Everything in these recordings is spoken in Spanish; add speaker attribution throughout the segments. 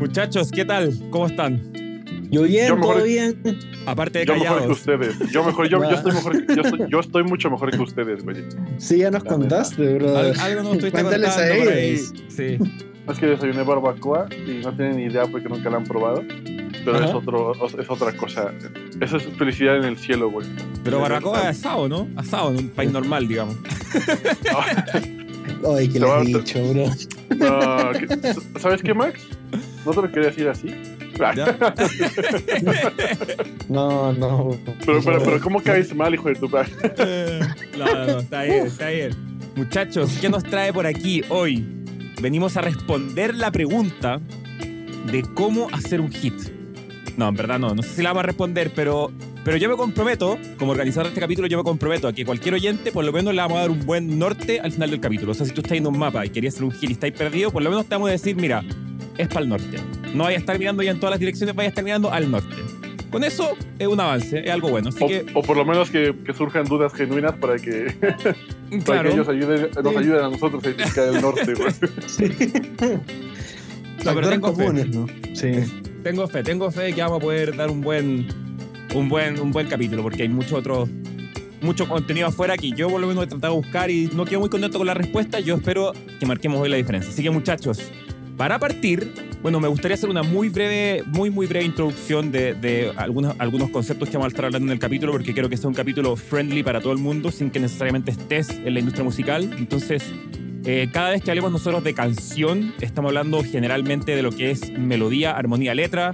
Speaker 1: Muchachos, ¿qué tal? ¿Cómo están?
Speaker 2: Yo bien,
Speaker 3: Yo mejor-
Speaker 2: todo bien.
Speaker 1: Aparte de
Speaker 3: Yo mejor que
Speaker 1: callados.
Speaker 3: ustedes. Yo mejor, yo, yo estoy mejor, yo estoy, yo estoy mucho mejor que ustedes, güey.
Speaker 2: Sí, ya nos
Speaker 3: La
Speaker 2: contaste, bro.
Speaker 1: Al- algo nos estuviste
Speaker 2: Cuéntales a
Speaker 1: contando por ahí.
Speaker 2: ellos.
Speaker 1: Sí.
Speaker 3: Es que desayuné barbacoa y no tienen ni idea porque nunca la han probado. Pero
Speaker 2: Ajá.
Speaker 3: es, otro, es otra cosa. Eso es felicidad en el cielo, güey.
Speaker 1: Pero barbacoa es asado, ¿no? Asado en un país normal, digamos.
Speaker 2: Ay, ¿qué
Speaker 3: Te va a-
Speaker 2: les he dicho, bro?
Speaker 3: No, ¿qué- ¿Sabes qué, Max? No te lo quería decir así.
Speaker 2: No, no.
Speaker 3: Pero, pero, pero, ¿cómo caes mal, hijo de tu padre?
Speaker 1: no, no, no, está bien, está bien. Muchachos, ¿qué nos trae por aquí hoy? Venimos a responder la pregunta de cómo hacer un hit. No, en verdad no, no sé si la vamos a responder, pero, pero yo me comprometo, como organizador de este capítulo, yo me comprometo a que cualquier oyente por lo menos le vamos a dar un buen norte al final del capítulo. O sea, si tú estás en un mapa y querías hacer un hit y estáis perdido, por lo menos te vamos a decir, mira, es para el norte. No vaya a estar mirando ya en todas las direcciones, vaya a estar mirando al norte. Con eso es un avance, es algo bueno. Así
Speaker 3: O,
Speaker 1: que,
Speaker 3: o por lo menos que, que surjan dudas genuinas para que, para
Speaker 1: claro.
Speaker 3: que ellos ayuden, nos ayuden a nosotros a identificar el norte, güey.
Speaker 1: pero
Speaker 2: Factores
Speaker 1: tengo fe.
Speaker 2: comunes, ¿no? Sí.
Speaker 1: Tengo fe, tengo fe de que vamos a poder dar un buen, un buen, un buen capítulo, porque hay mucho otro, mucho contenido afuera que yo por lo menos he tratado de buscar y no quedo muy contento con la respuesta. Yo espero que marquemos hoy la diferencia. Así que muchachos, para partir, bueno, me gustaría hacer una muy breve, muy, muy breve introducción de, algunos, algunos conceptos que vamos a estar hablando en el capítulo, porque quiero que sea un capítulo friendly para todo el mundo, sin que necesariamente estés en la industria musical. Entonces, eh, cada vez que hablemos nosotros de canción, estamos hablando generalmente de lo que es melodía, armonía, letra.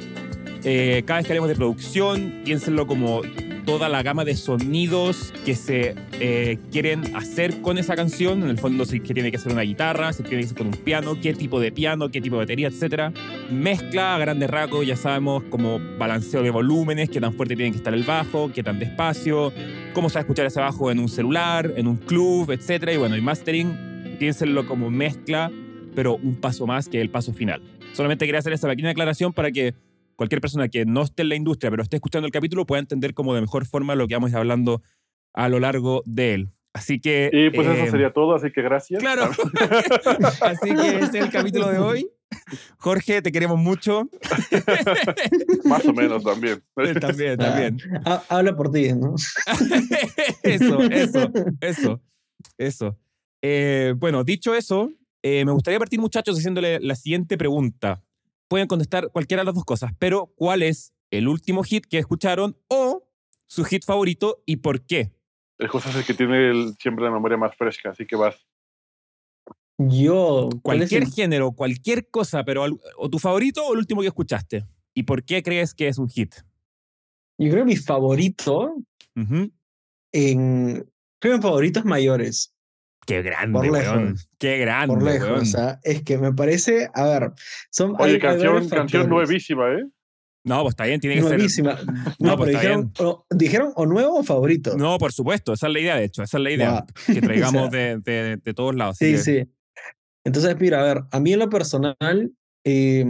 Speaker 1: Eh, cada vez que hablemos de producción, piénsenlo como toda la gama de sonidos que se eh, quieren hacer con esa canción. En el fondo, si tiene que ser una guitarra, si tiene que ser con un piano, qué tipo de piano, qué tipo de batería, etc. Mezcla a grandes rasgos, ya sabemos, como balanceo de volúmenes, qué tan fuerte tiene que estar el bajo, qué tan despacio, cómo se va a escuchar ese bajo en un celular, en un club, etc. Y bueno, y mastering, piénsenlo como mezcla, pero un paso más que el paso final. Solamente quería hacer esta pequeña aclaración para que cualquier persona que no esté en la industria, pero esté escuchando el capítulo, pueda entender como de mejor forma lo que vamos a ir hablando a lo largo de él. Así que...
Speaker 3: Y pues
Speaker 1: eh,
Speaker 3: eso sería todo, así que gracias.
Speaker 1: Claro. Así que este es el capítulo de hoy. Jorge, te queremos mucho.
Speaker 3: Más o menos también.
Speaker 1: También, también.
Speaker 2: Ah, habla por ti, ¿no?
Speaker 1: Eso, eso, eso, eso. Eh, bueno, dicho eso, eh, me gustaría partir, muchachos, haciéndole la siguiente pregunta. Pueden contestar cualquiera de las dos cosas, pero ¿cuál es el último hit que escucharon o su hit favorito y por qué?
Speaker 3: El José es el que tiene el- siempre la memoria más fresca, así que vas.
Speaker 2: Yo. ¿cuál es
Speaker 1: Cualquier género, cualquier cosa, pero o tu favorito o el último que escuchaste. ¿Y por qué crees que es un hit?
Speaker 2: Yo creo que mi favorito en. Creo que mi favorito es mayores.
Speaker 1: Qué grande,
Speaker 2: Por
Speaker 1: weón.
Speaker 2: lejos.
Speaker 1: Qué grande,
Speaker 2: Por lejos.
Speaker 1: weón.
Speaker 2: O sea, es que me parece. A ver. Son,
Speaker 3: Oye, canción, canción nuevísima, ¿eh?
Speaker 1: No, pues está bien, tiene que ser.
Speaker 2: Nuevísima. No,
Speaker 1: pues
Speaker 2: pero
Speaker 1: está
Speaker 2: dijeron, o, dijeron o nuevo o favorito.
Speaker 1: No, por supuesto, esa es la idea, de hecho, esa es la idea.
Speaker 2: Guau.
Speaker 1: Que traigamos
Speaker 2: O sea,
Speaker 1: de, de- de todos lados.
Speaker 2: Sí,
Speaker 1: que-
Speaker 2: sí. Entonces, mira, a ver, a mí en lo personal, eh,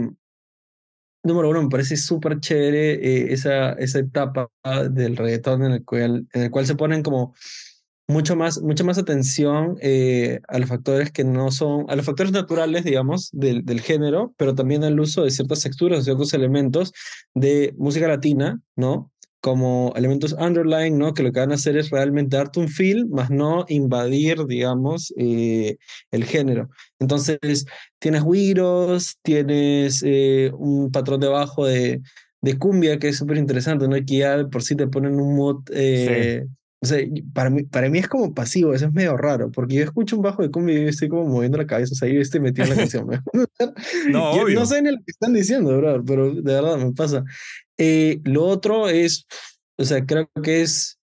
Speaker 2: número uno, me parece súper chévere eh, esa, esa etapa del reggaetón en el cual, en el cual se ponen como mucho más, mucha más atención eh, a los factores que no son, a los factores naturales, digamos, del, del género, pero también al uso de ciertas texturas, de ciertos elementos de música latina, ¿no? como elementos underlying, ¿no? Que lo que van a hacer es realmente darte un feel, más no invadir, digamos, eh, el género. Entonces, tienes güiros, tienes eh, un patrón de bajo de, de cumbia que es súper interesante, ¿no? Que ya por sí te ponen un mood... eh, o sea, para mí, para mí es como pasivo, eso es medio raro, porque yo escucho un bajo de cumbia y yo estoy como moviendo la cabeza, o sea, yo estoy metido en la canción. ¿me
Speaker 1: No,
Speaker 2: yo
Speaker 1: obvio.
Speaker 2: no sé ni lo que están diciendo, bro, pero de verdad me pasa. Eh, lo otro es, o sea, creo que es,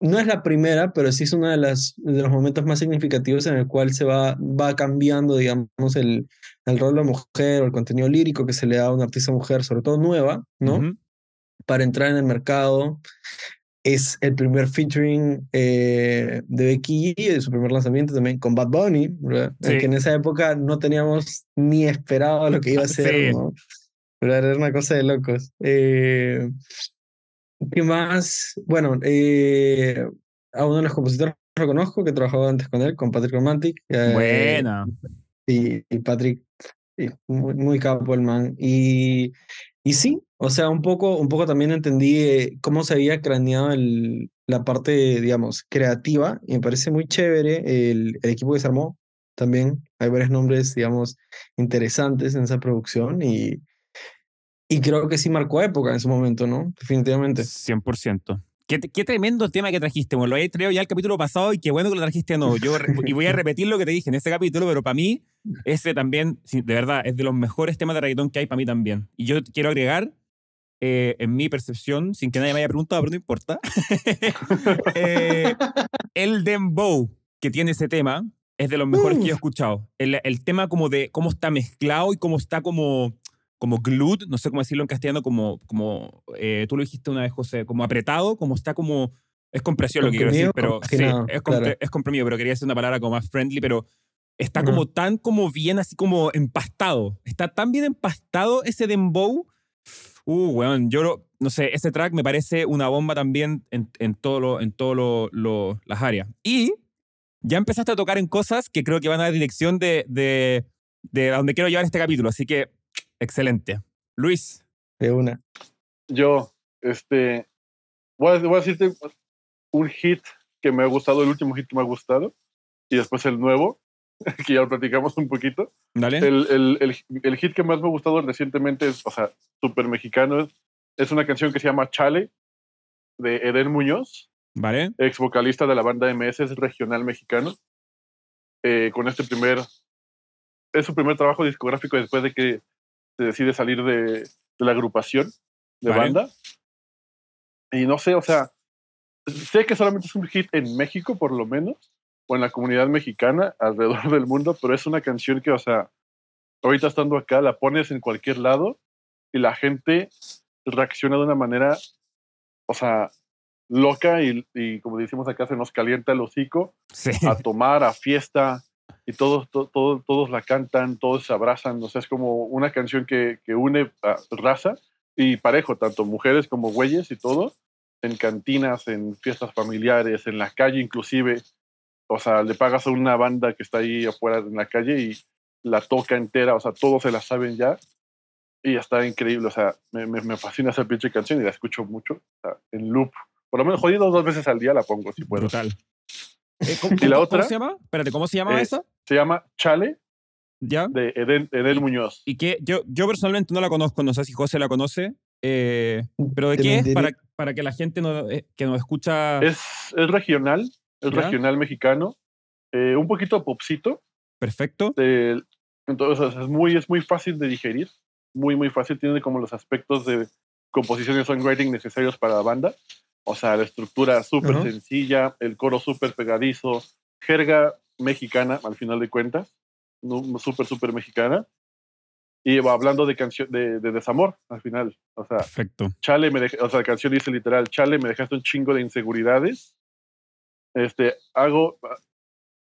Speaker 2: no es la primera, pero sí es uno de, las, de los momentos más significativos en el cual se va, va cambiando, digamos, el, el rol de mujer o el contenido lírico que se le da a una artista mujer, sobre todo nueva, ¿no?
Speaker 1: Ujú.
Speaker 2: Para entrar en el mercado. Es el primer featuring eh, de Becky G, de su primer lanzamiento también con Bad Bunny, ¿verdad?
Speaker 1: Sí.
Speaker 2: que en esa época no teníamos ni esperado lo que iba a ser,
Speaker 1: Sí.
Speaker 2: ¿no? Era una cosa de locos. Eh, ¿Qué más? Bueno, eh, a uno de los compositores que conozco, que trabajaba antes con él, con Patrick Romantic. eh,
Speaker 1: Buena.
Speaker 2: Y, y Patrick muy, muy capo el man. Y, y sí, o sea, un poco, un poco también entendí eh, cómo se había craneado el, la parte, digamos, creativa. Y me parece muy chévere el, el equipo que se armó. También hay varios nombres, digamos, interesantes en esa producción. Y, y creo que sí marcó época en su momento, ¿no? Definitivamente.
Speaker 1: 100%. Qué, qué, tremendo tema que trajiste. Bueno, lo había traído ya el capítulo pasado y qué bueno que lo trajiste de nuevo. Yo, y voy a repetir lo que te dije en ese capítulo, pero para mí, ese también, de verdad, es de los mejores temas de reggaetón que hay para mí también. Y yo quiero agregar, eh, en mi percepción, sin que nadie me haya preguntado, pero no importa, eh, el dembow que tiene ese tema es de los mejores que yo he escuchado. El, el tema como de cómo está mezclado y cómo está como como glued, no sé cómo decirlo en castellano, como, como eh, tú lo dijiste una vez, José, como apretado, como está como... Es compresión lo que quiero decir, pero sí, es, compre, es, comprimido, pero quería decir una palabra como más friendly, pero está como tan como bien así como empastado. Está tan bien empastado ese dembow. Uh, weón, yo no sé, ese track me parece una bomba también en, en todo lo, en todo lo, lo, las áreas. Y ya empezaste a tocar en cosas que creo que van a dar dirección de, de, de a donde quiero llevar este capítulo, así que Excelente. Luis.
Speaker 2: De una.
Speaker 3: Yo, este, voy a, voy a decirte un hit que me ha gustado, el último hit que me ha gustado, y después el nuevo, que ya lo platicamos un poquito.
Speaker 1: Dale.
Speaker 3: El, el, el, el, hit que más me ha gustado recientemente es, o sea, súper mexicano, es, es, una canción que se llama Chale, de Eden Muñoz.
Speaker 1: Vale.
Speaker 3: Ex vocalista de la banda MS, es regional mexicano. Eh, con este primer, es su primer trabajo discográfico después de que se decide salir de, de la agrupación de vale. banda. Y no sé, o sea, sé que solamente es un hit en México, por lo menos, o en la comunidad mexicana alrededor del mundo, pero es una canción que, o sea, ahorita estando acá, la pones en cualquier lado y la gente reacciona de una manera, o sea, loca y, y como decimos acá, se nos calienta el hocico
Speaker 1: sí.
Speaker 3: a tomar, a fiesta, y todos, to, to, todos la cantan, todos se abrazan, o sea, es como una canción que, que une a raza y parejo, tanto mujeres como güeyes y todo, en cantinas, en fiestas familiares, en la calle inclusive, o sea, le pagas a una banda que está ahí afuera en la calle y la toca entera, o sea, todos se la saben ya y está increíble, o sea, me, me, me fascina esa pinche canción y la escucho mucho, o sea, en loop, por lo menos jodido dos veces al día la pongo si puedo.
Speaker 1: Brutal. Eh, ¿cómo,
Speaker 3: y la
Speaker 1: cómo,
Speaker 3: otra,
Speaker 1: ¿Cómo se llama? Espérate, ¿cómo se llama
Speaker 3: eh,
Speaker 1: esa?
Speaker 3: Se llama Chale.
Speaker 1: ¿Ya?
Speaker 3: De Eden, Eden Muñoz.
Speaker 1: Y que yo, yo personalmente no la conozco, no sé si José la conoce, eh, pero ¿de qué es? Para, para que la gente no, eh, que nos escucha...
Speaker 3: Es, es regional, es regional mexicano, eh, un poquito popcito.
Speaker 1: Perfecto.
Speaker 3: De, entonces es muy, es muy fácil de digerir, muy, muy fácil, tiene como los aspectos de composición y songwriting necesarios para la banda. O sea, la estructura súper uh -huh. sencilla, el coro súper pegadizo, jerga mexicana, al final de cuentas, súper, súper mexicana. Y va hablando de canción de, de, desamor al final. O sea,
Speaker 1: Perfecto.
Speaker 3: Chale, me o sea, la canción dice literal, Chale, me dejaste un chingo de inseguridades. Este, hago,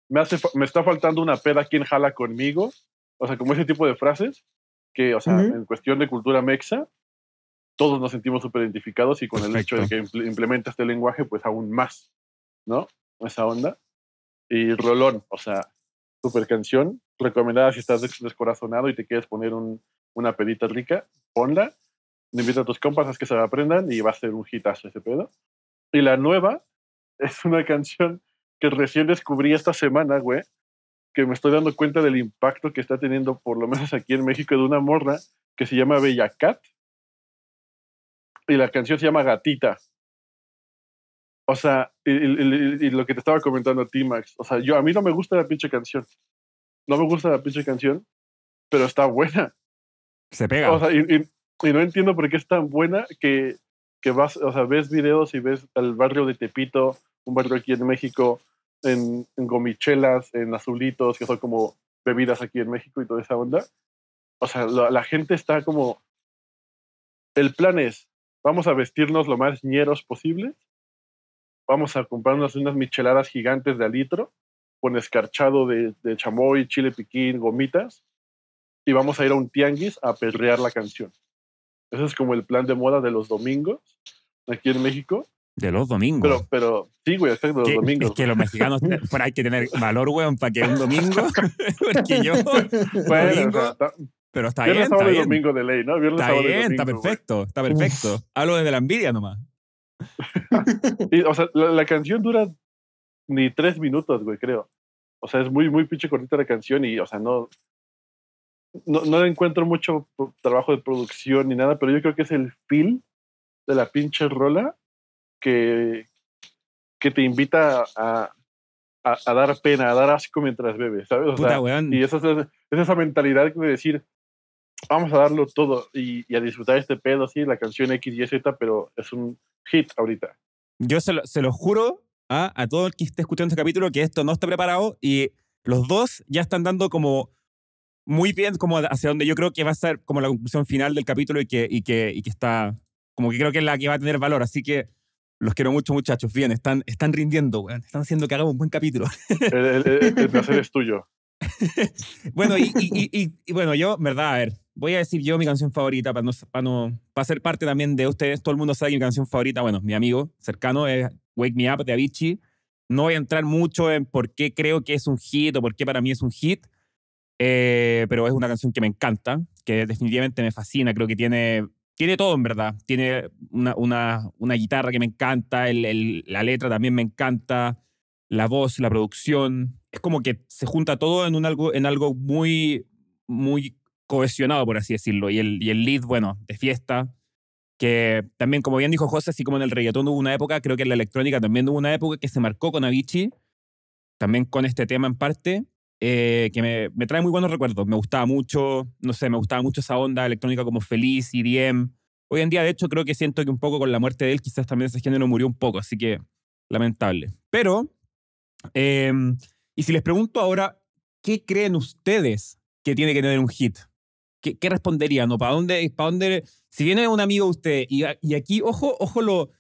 Speaker 3: me, hace, me está faltando una peda, ¿quién jala conmigo? O sea, como ese tipo de frases que, o sea, uh -huh. en cuestión de cultura mexa, todos nos sentimos súper identificados y con
Speaker 1: Perfecto.
Speaker 3: el hecho de que implementa este lenguaje, pues aún más, ¿no? Esa onda. Y Rolón, o sea, súper canción, recomendada si estás descorazonado y te quieres poner un, una pedita rica, ponla, invita a tus compas a que se la aprendan y va a ser un hitazo ese pedo. Y la nueva es una canción que recién descubrí esta semana, güey, que me estoy dando cuenta del impacto que está teniendo, por lo menos aquí en México, de una morra que se llama Bella Cat y la canción se llama Gatita. O sea, y, y, y, lo que te estaba comentando a ti, Max, o sea, yo a mí no me gusta la pinche canción. No me gusta la pinche canción, pero está buena.
Speaker 1: Se pega.
Speaker 3: O sea, y, y no entiendo por qué es tan buena que, que vas, o sea, ves videos y ves el barrio de Tepito, barrio aquí en México, en, en gomichelas, en azulitos, que son como bebidas aquí en México y toda esa onda. O sea, la, la gente está como... El plan es, vamos a vestirnos lo más ñeros posible, vamos a comprarnos unas micheladas gigantes de a litro, con escarchado de, de, chamoy, chile piquín, gomitas, y vamos a ir a un tianguis a perrear la canción. Ese es como el plan de moda de los domingos aquí en México.
Speaker 1: De los domingos.
Speaker 3: Pero, pero sí, güey, es de los domingos.
Speaker 1: Es que los mexicanos hay que tener valor, güey, para que un domingo. porque yo,
Speaker 3: bueno, domingo, o sea,
Speaker 1: Pero está bien, está bien.
Speaker 3: domingo de ley, ¿no? Viernes,
Speaker 1: Está bien, está
Speaker 3: domingo, güey.
Speaker 1: perfecto, está perfecto. Hablo desde la envidia nomás.
Speaker 3: Y, o sea, la, la canción dura ni tres minutos, güey, creo. O sea, es muy, muy pinche cortita la canción y, o sea, no, no, no encuentro mucho trabajo de producción ni nada, pero yo creo que es el feel de la pinche rola que, que te invita a, a, a dar pena, a dar asco mientras bebes, ¿sabes? O
Speaker 1: Puta,
Speaker 3: sea,
Speaker 1: weón.
Speaker 3: y esa es, es esa mentalidad de decir, vamos a darlo todo y, y a disfrutar este pedo, sí, la canción X y Z, pero es un hit ahorita.
Speaker 1: Yo se lo, se lo juro a, a todo el que esté escuchando este capítulo que esto no está preparado y los dos ya están dando como muy bien como hacia donde yo creo que va a ser como la conclusión final del capítulo y que, y que, y que está, como que creo que es la que va a tener valor. Así que los quiero mucho, muchachos. Bien, están, están rindiendo, weón. Están haciendo que hagamos un buen capítulo.
Speaker 3: El, el- el- el placer es tuyo.
Speaker 1: Bueno, y, y- y- y- y bueno, yo, verdad, a ver, voy a decir yo mi canción favorita para no, para no para ser parte también de ustedes. Todo el mundo sabe que mi canción favorita, bueno, mi amigo cercano es Wake Me Up de Avicii. No voy a entrar mucho en por qué creo que es un hit o por qué para mí es un hit, eh, pero es una canción que me encanta, que definitivamente me fascina. Creo que tiene, tiene todo, en verdad. Tiene una, una, una guitarra que me encanta, la letra también me encanta, la voz, la producción. Es como que se junta todo en, un algo, en algo muy, muy cohesionado, por así decirlo. Y el, y el lead, bueno, de fiesta, que también, como bien dijo José, así como en el reggaetón hubo una época, creo que en la electrónica también hubo una época que se marcó con Avicii, también con este tema en parte, eh, que me, me trae muy buenos recuerdos. Me gustaba mucho, no sé, me gustaba mucho esa onda electrónica como Feliz, EDM. Hoy en día, de hecho, creo que siento que un poco con la muerte de él, quizás también ese género murió un poco, así que lamentable. Pero, eh, y si les pregunto ahora, ¿qué creen ustedes que tiene que tener un hit? ¿Qué, qué responderían? ¿O para dónde, para dónde? Si viene un amigo de usted, y, y aquí, ojo, ojo, lo.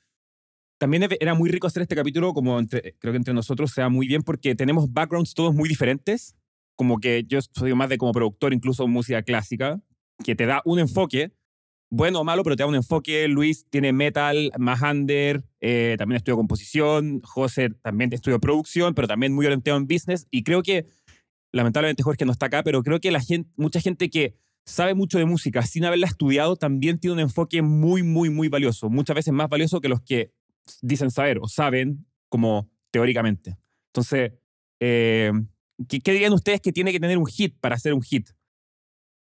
Speaker 1: También era muy rico hacer este capítulo, como entre, creo que entre nosotros sea muy bien, porque tenemos backgrounds todos muy diferentes. Como que yo soy más de como productor, incluso música clásica, que te da un enfoque, bueno o malo, pero te da un enfoque. Luis tiene metal, más under, eh, también estudio composición. José también estudio producción, pero también muy orientado en business. Y creo que, lamentablemente Jorge no está acá, pero creo que la gente, mucha gente que sabe mucho de música sin haberla estudiado también tiene un enfoque muy, muy, muy valioso. Muchas veces más valioso que los que dicen saber o saben como teóricamente. Entonces, eh, ¿qué, qué dirían ustedes que tiene que tener un hit para hacer un hit?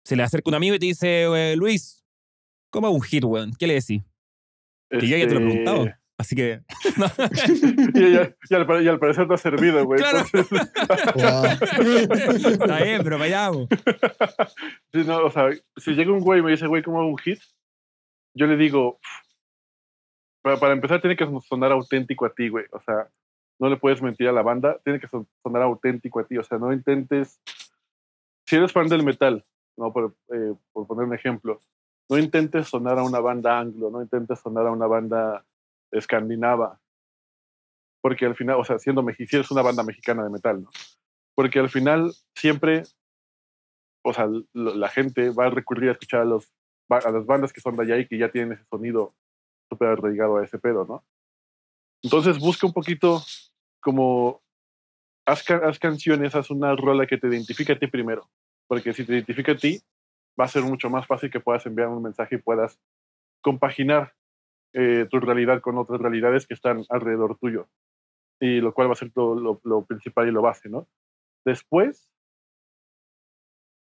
Speaker 1: Se le acerca un amigo y te dice, eh, Luis, ¿cómo hago un hit, weón? ¿Qué le decís? Que yo ya te lo he
Speaker 3: Este,
Speaker 1: preguntado. Así que...
Speaker 3: y, ya- y al, y al parecer te ha servido, güey.
Speaker 1: Claro.
Speaker 3: Entonces,
Speaker 1: Está bien, pero vayamos.
Speaker 3: sí, no, o sea, si llega un güey y me dice, güey, ¿cómo hago un hit? Yo le digo, para, para empezar, tiene que sonar auténtico a ti, güey. O sea, no le puedes mentir a la banda, tiene que son- sonar auténtico a ti. O sea, no intentes. Si eres fan del metal, no por, eh, por poner un ejemplo, no intentes sonar a una banda anglo, no intentes sonar a una banda escandinava. Porque al final, o sea, siendo mexicano, si eres una banda mexicana de metal, ¿no? Porque al final siempre, o sea, la gente va a recurrir a escuchar a, los, a las bandas que son de allá y que ya tienen ese sonido súper arraigado a ese pedo, ¿no? Entonces busca un poquito como, haz, haz canciones, haz una rola que te identifique a ti primero, porque si te identifica a ti, va a ser mucho más fácil que puedas enviar un mensaje y puedas compaginar eh, tu realidad con otras realidades que están alrededor tuyo, y lo cual va a ser todo lo, lo principal y lo base, ¿no? Después,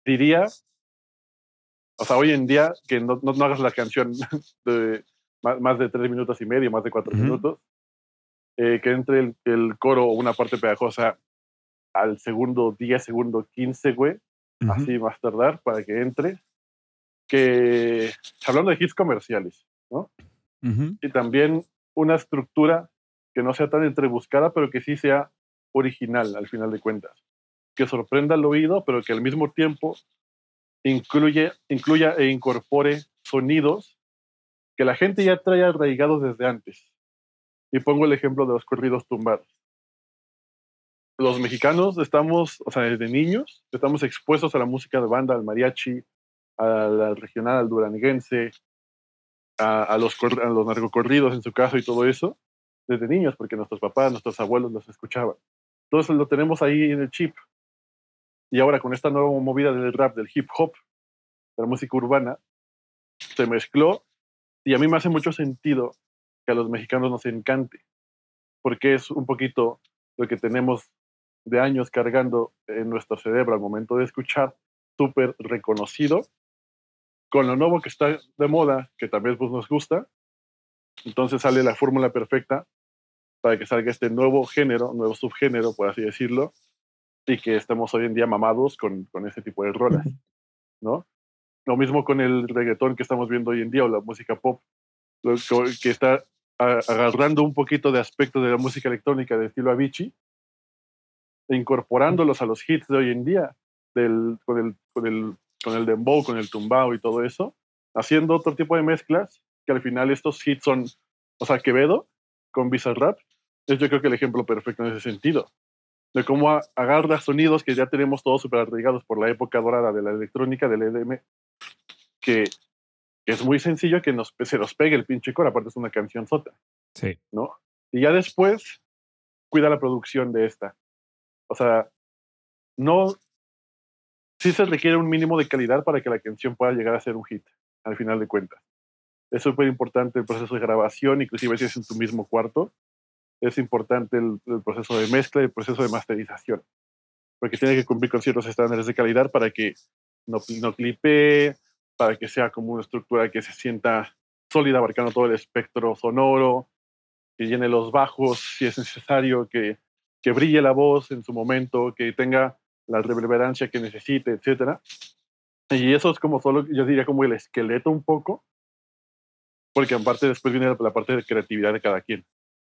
Speaker 3: diría, o sea, hoy en día, que no, no, no hagas la canción de más, más de tres minutos y medio, más de cuatro minutos, eh, que entre el, el coro o una parte pegajosa al segundo 10, segundo 15, güey, así más tardar para que entre. Que hablando de hits comerciales, ¿no? Y también una estructura que no sea tan entrebuscada, pero que sí sea original al final de cuentas. Que sorprenda al oído, pero que al mismo tiempo incluye, incluya e incorpore sonidos que la gente ya trae arraigados desde antes. Y pongo el ejemplo de los corridos tumbados. Los mexicanos estamos, o sea, desde niños, estamos expuestos a la música de banda, al mariachi, al, al regional, al duranguense, a, a los, a los narcocorridos en su caso y todo eso, desde niños, porque nuestros papás, nuestros abuelos los escuchaban. Entonces lo tenemos ahí en el chip. Y ahora con esta nueva movida del rap, del hip hop, de la música urbana, se mezcló y a mí me hace mucho sentido que a los mexicanos nos encante, porque es un poquito lo que tenemos de años cargando en nuestro cerebro al momento de escuchar, súper reconocido, con lo nuevo que está de moda, que también pues, nos gusta, entonces sale la fórmula perfecta para que salga este nuevo género, nuevo subgénero, por así decirlo, y que estemos hoy en día mamados con, con ese tipo de rolas, ¿no? Lo mismo con el reggaetón que estamos viendo hoy en día o la música pop, que está agarrando un poquito de aspecto de la música electrónica de estilo Avicii e incorporándolos a los hits de hoy en día, del, con, el, con, el, con el dembow, con el tumbao y todo eso, haciendo otro tipo de mezclas, que al final estos hits son, o sea, Quevedo con Bizarrap, es yo creo que el ejemplo perfecto en ese sentido, de cómo agarra sonidos que ya tenemos todos súper arraigados por la época dorada de la electrónica, del EDM, que, es muy sencillo que nos, se nos pegue el pinche coro, aparte es una canción sota.
Speaker 1: Sí.
Speaker 3: ¿No? Y ya después cuida la producción de esta. O sea, no. Sí se requiere un mínimo de calidad para que la canción pueda llegar a ser un hit, al final de cuentas. Es súper importante el proceso de grabación, inclusive si es en tu mismo cuarto. Es importante el, el proceso de mezcla y el proceso de masterización. Porque tiene que cumplir con ciertos estándares de calidad para que no, no clipe, para que sea como una estructura que se sienta sólida, abarcando todo el espectro sonoro, que llene los bajos si es necesario, que, que brille la voz en su momento, que tenga la reverberancia que necesite, etc. Y eso es como solo, yo diría como el esqueleto un poco, porque aparte después viene la parte de creatividad de cada quien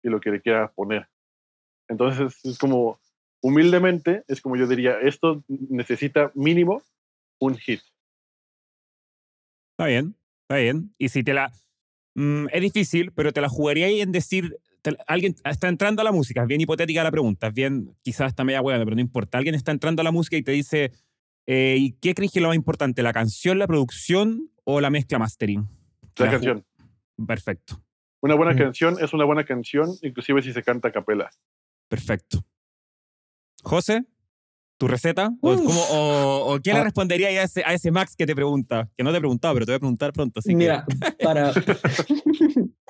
Speaker 3: y lo que le quiera poner. Entonces es como, humildemente, es como yo diría, esto necesita mínimo un hit.
Speaker 1: Está bien, está bien. Y si te la... Mm, es difícil, pero te la jugaría ahí en decir... alguien está entrando a la música, es bien hipotética la pregunta, es bien, quizás está media buena, pero no importa. Alguien está entrando a la música y te dice, eh, ¿y qué crees que es lo más importante, la canción, la producción o la mezcla mastering?
Speaker 3: La, canción.
Speaker 1: Perfecto.
Speaker 3: Una buena canción es una buena canción, inclusive si se canta a capela.
Speaker 1: Perfecto. José, tu receta? ¿O, quién le ah. respondería a ese, a ese Max que te pregunta? Que no te he preguntado, pero te voy a preguntar pronto.
Speaker 2: Mira, para.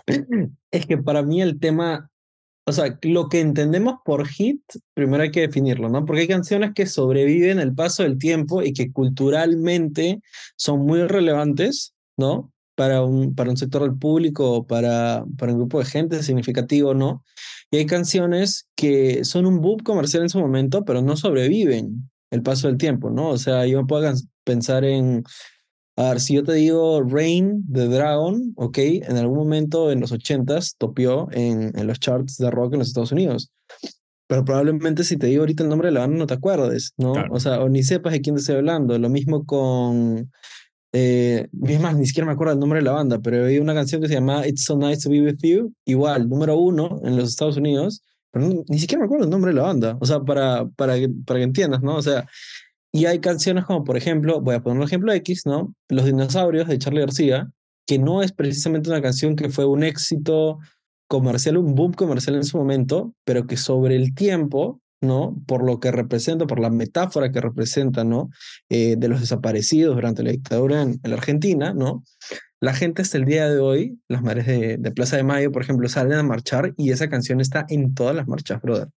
Speaker 2: es que para mí el tema. O sea, lo que entendemos por hit, primero hay que definirlo, ¿no? Porque hay canciones que sobreviven el paso del tiempo y que culturalmente son muy relevantes, ¿no? Para un, para un sector del público para, para un grupo de gente significativo, ¿no? Y hay canciones que son un boom comercial en su momento, pero no sobreviven el paso del tiempo, ¿no? O sea, yo puedo pensar en, a ver, si yo te digo Rain de Dragon, ok, en algún momento en los 80s topió en, en los charts de rock en los Estados Unidos. Pero probablemente si te digo ahorita el nombre de la banda no te acuerdes, ¿no? O sea, o ni sepas de quién te estoy hablando. Lo mismo con eh, es más, ni siquiera me acuerdo el nombre de la banda, pero hay una canción que se llama It's So Nice to Be With You, igual, número uno en los Estados Unidos, pero ni siquiera me acuerdo el nombre de la banda, o sea, para, para, para que entiendas, ¿no? O sea, y hay canciones como, por ejemplo, voy a poner un ejemplo X, ¿no? Los dinosaurios de Charlie García, que no es precisamente una canción que fue un éxito comercial, un boom comercial en su momento, pero que sobre el tiempo ¿no? Por lo que representa, por la metáfora que representa, ¿no? Eh, de los desaparecidos durante la dictadura en, la Argentina, ¿no? La gente hasta el día de hoy, las madres de, Plaza de Mayo, por ejemplo, salen a marchar y esa canción está en todas las marchas, brother.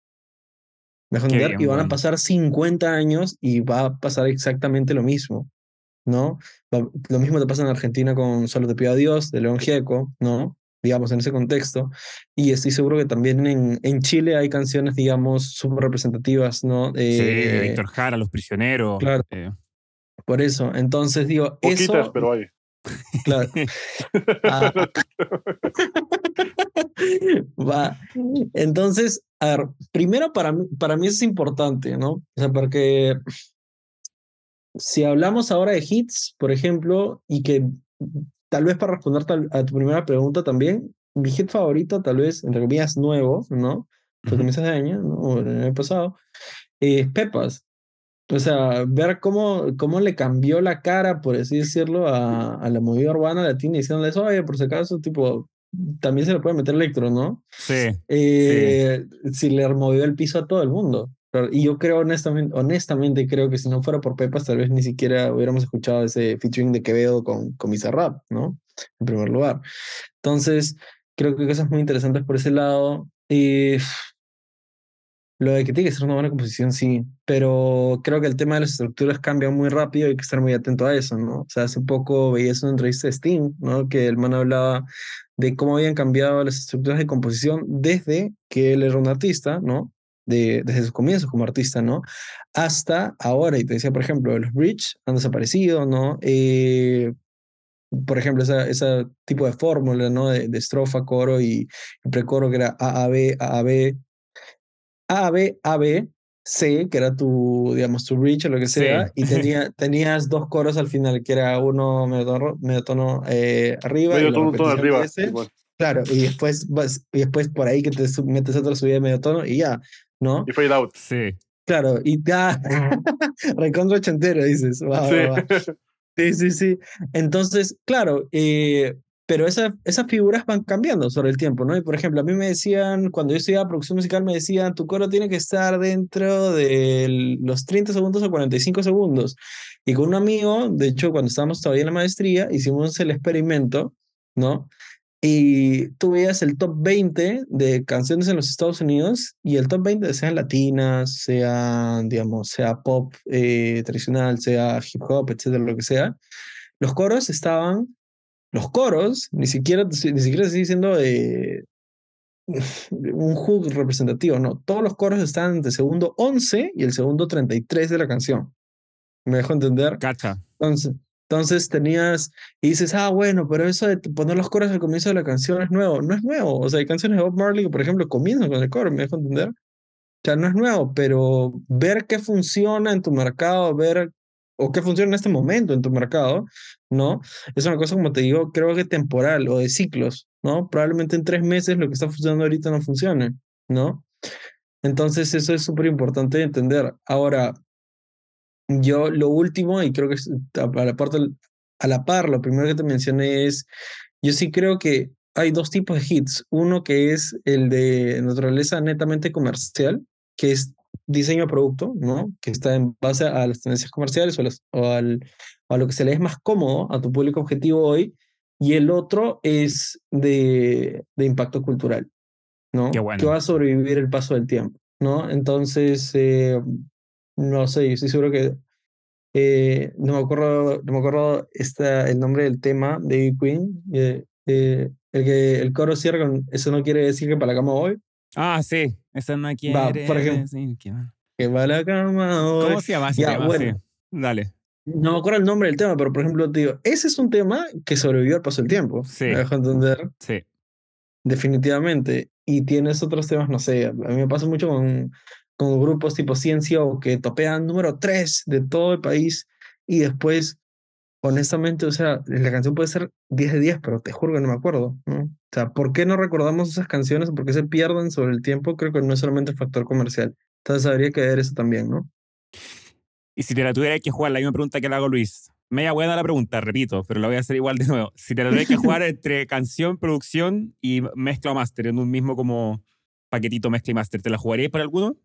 Speaker 2: Mejor y van a pasar 50 años y va a pasar exactamente lo mismo, ¿no? Lo mismo te pasa en Argentina con Solo te pido a Dios, de León Gieco, ¿no? Digamos, en ese contexto. Y estoy seguro que también en, en Chile hay canciones, digamos, súper representativas, ¿no?
Speaker 1: sí, de Víctor Jara, Los Prisioneros.
Speaker 2: Claro. Eh. Por eso, entonces digo,
Speaker 3: Poquitas, pero hay.
Speaker 2: Claro. Ah. Va. Entonces, a ver, primero para mí, para mí es importante, ¿no? O sea, porque si hablamos ahora de hits, por ejemplo, y que tal vez para responder a tu primera pregunta también, mi hit favorito, tal vez, entre comillas, nuevo, ¿no? Porque me de año, ¿no? O el año pasado, es Pepas. O sea, ver cómo, cómo le cambió la cara, por así decirlo, a, a la movida urbana latina, diciéndole eso, oye, por si acaso, tipo, también se le puede meter electro, ¿no?
Speaker 1: Sí,
Speaker 2: eh, Si le removió el piso a todo el mundo. Y yo creo honestamente, honestamente creo que si no fuera por Pepas, tal vez ni siquiera hubiéramos escuchado ese featuring de Quevedo con, con Rap, ¿no? En primer lugar. Entonces, creo que cosas muy interesantes por ese lado. Y lo de que tiene que ser una buena composición, sí, pero creo que el tema de las estructuras cambia muy rápido y hay que estar muy atento a eso, ¿no? O sea, hace poco veías una entrevista de Steam, ¿no? Que el man hablaba de cómo habían cambiado las estructuras de composición desde que él era un artista, ¿no? De, desde sus comienzos como artista, ¿no? Hasta ahora, y te decía, por ejemplo, los bridge han desaparecido, ¿no? Eh, por ejemplo, ese esa tipo de fórmula, ¿no? De, de, estrofa, coro y, y precoro que era AAB, AAB, a, B, A, B, C, que era tu, digamos, tu bridge o lo que sea, y tenía, tenías dos coros al final, que era uno medio tono, eh, arriba.
Speaker 3: Medio tono, todo arriba.
Speaker 2: Claro, y después, y después por ahí que te metes otra subida de medio tono y ya, ¿no?
Speaker 3: Y fade out.
Speaker 1: Sí.
Speaker 2: Claro, y ya, recontra ochentero, dices. sí. sí, sí, sí. Entonces, claro, eh, pero esa, esas figuras van cambiando sobre el tiempo, ¿no? Y por ejemplo, a mí me decían, cuando yo estudiaba producción musical, me decían, tu coro tiene que estar dentro de los 30 segundos o 45 segundos. Y con un amigo, de hecho, cuando estábamos todavía en la maestría, hicimos el experimento, ¿no? Y tú veías el top 20 de canciones en los Estados Unidos y el top 20, sean latinas, sean, digamos, sea pop eh, tradicional, sea hip hop, etcétera, lo que sea, los coros estaban los coros, ni siquiera, ni siquiera estoy diciendo eh, un hook representativo, no. Todos los coros están entre el segundo 11 y el segundo 33 de la canción. ¿Me dejo entender?
Speaker 1: Cacha.
Speaker 2: Entonces, entonces tenías, y dices, ah, bueno, pero eso de poner los coros al comienzo de la canción es nuevo. No es nuevo. O sea, hay canciones de Bob Marley que, por ejemplo, comienzan con el coro, ¿me dejo entender? O sea, no es nuevo, pero ver qué funciona en tu mercado, ver o qué funciona en este momento en tu mercado, ¿no? Es una cosa, como te digo, creo que temporal o de ciclos, ¿no? Probablemente en tres meses lo que está funcionando ahorita no funcione, ¿no? Entonces eso es súper importante entender. Ahora, yo lo último, y creo que a la, parte, a la par, lo primero que te mencioné es, yo sí creo que hay dos tipos de hits. Uno que es el de naturaleza netamente comercial, que es diseño producto, ¿no? Que está en base a las tendencias comerciales o, al, a lo que se le es más cómodo a tu público objetivo hoy. Y el otro es de, de impacto cultural, ¿no?
Speaker 1: Qué bueno.
Speaker 2: Que va a sobrevivir el paso del tiempo, ¿no? Entonces, eh, no sé, estoy seguro que eh, no me acuerdo, no me acuerdo está el nombre del tema de Queen, eh, el que el coro cierra con eso no quiere decir que para la cama voy.
Speaker 1: Ah, sí. Esa no quiere
Speaker 2: Va, por ejemplo,
Speaker 1: decir que...
Speaker 2: que va a la cama hoy.
Speaker 1: ¿Cómo se llama ese
Speaker 2: Ya,
Speaker 1: tema?
Speaker 2: bueno.
Speaker 1: Sí. Dale.
Speaker 2: No me acuerdo el nombre del tema, pero por ejemplo, te digo, ese es un tema que sobrevivió al paso del tiempo.
Speaker 1: Sí.
Speaker 2: Me dejo entender,
Speaker 1: Sí.
Speaker 2: definitivamente. Y tienes otros temas, no sé, a mí me pasa mucho con, con grupos tipo Ciencia o que topean número 3 de todo el país y después, honestamente, o sea, la canción puede ser 10 de 10, pero te juro que no me acuerdo. ¿no? O sea, ¿por qué no recordamos esas canciones? ¿Por qué se pierden sobre el tiempo? Creo que no es solamente el factor comercial. Entonces habría que ver eso también, ¿no?
Speaker 1: Y si te la tuviera que jugar, la misma pregunta que le hago Luis. Media buena la pregunta, repito, pero la voy a hacer igual de nuevo. Si te la tuvieras que jugar entre canción, producción y mezcla o máster en un mismo como paquetito mezcla y máster, ¿te la jugarías para alguno?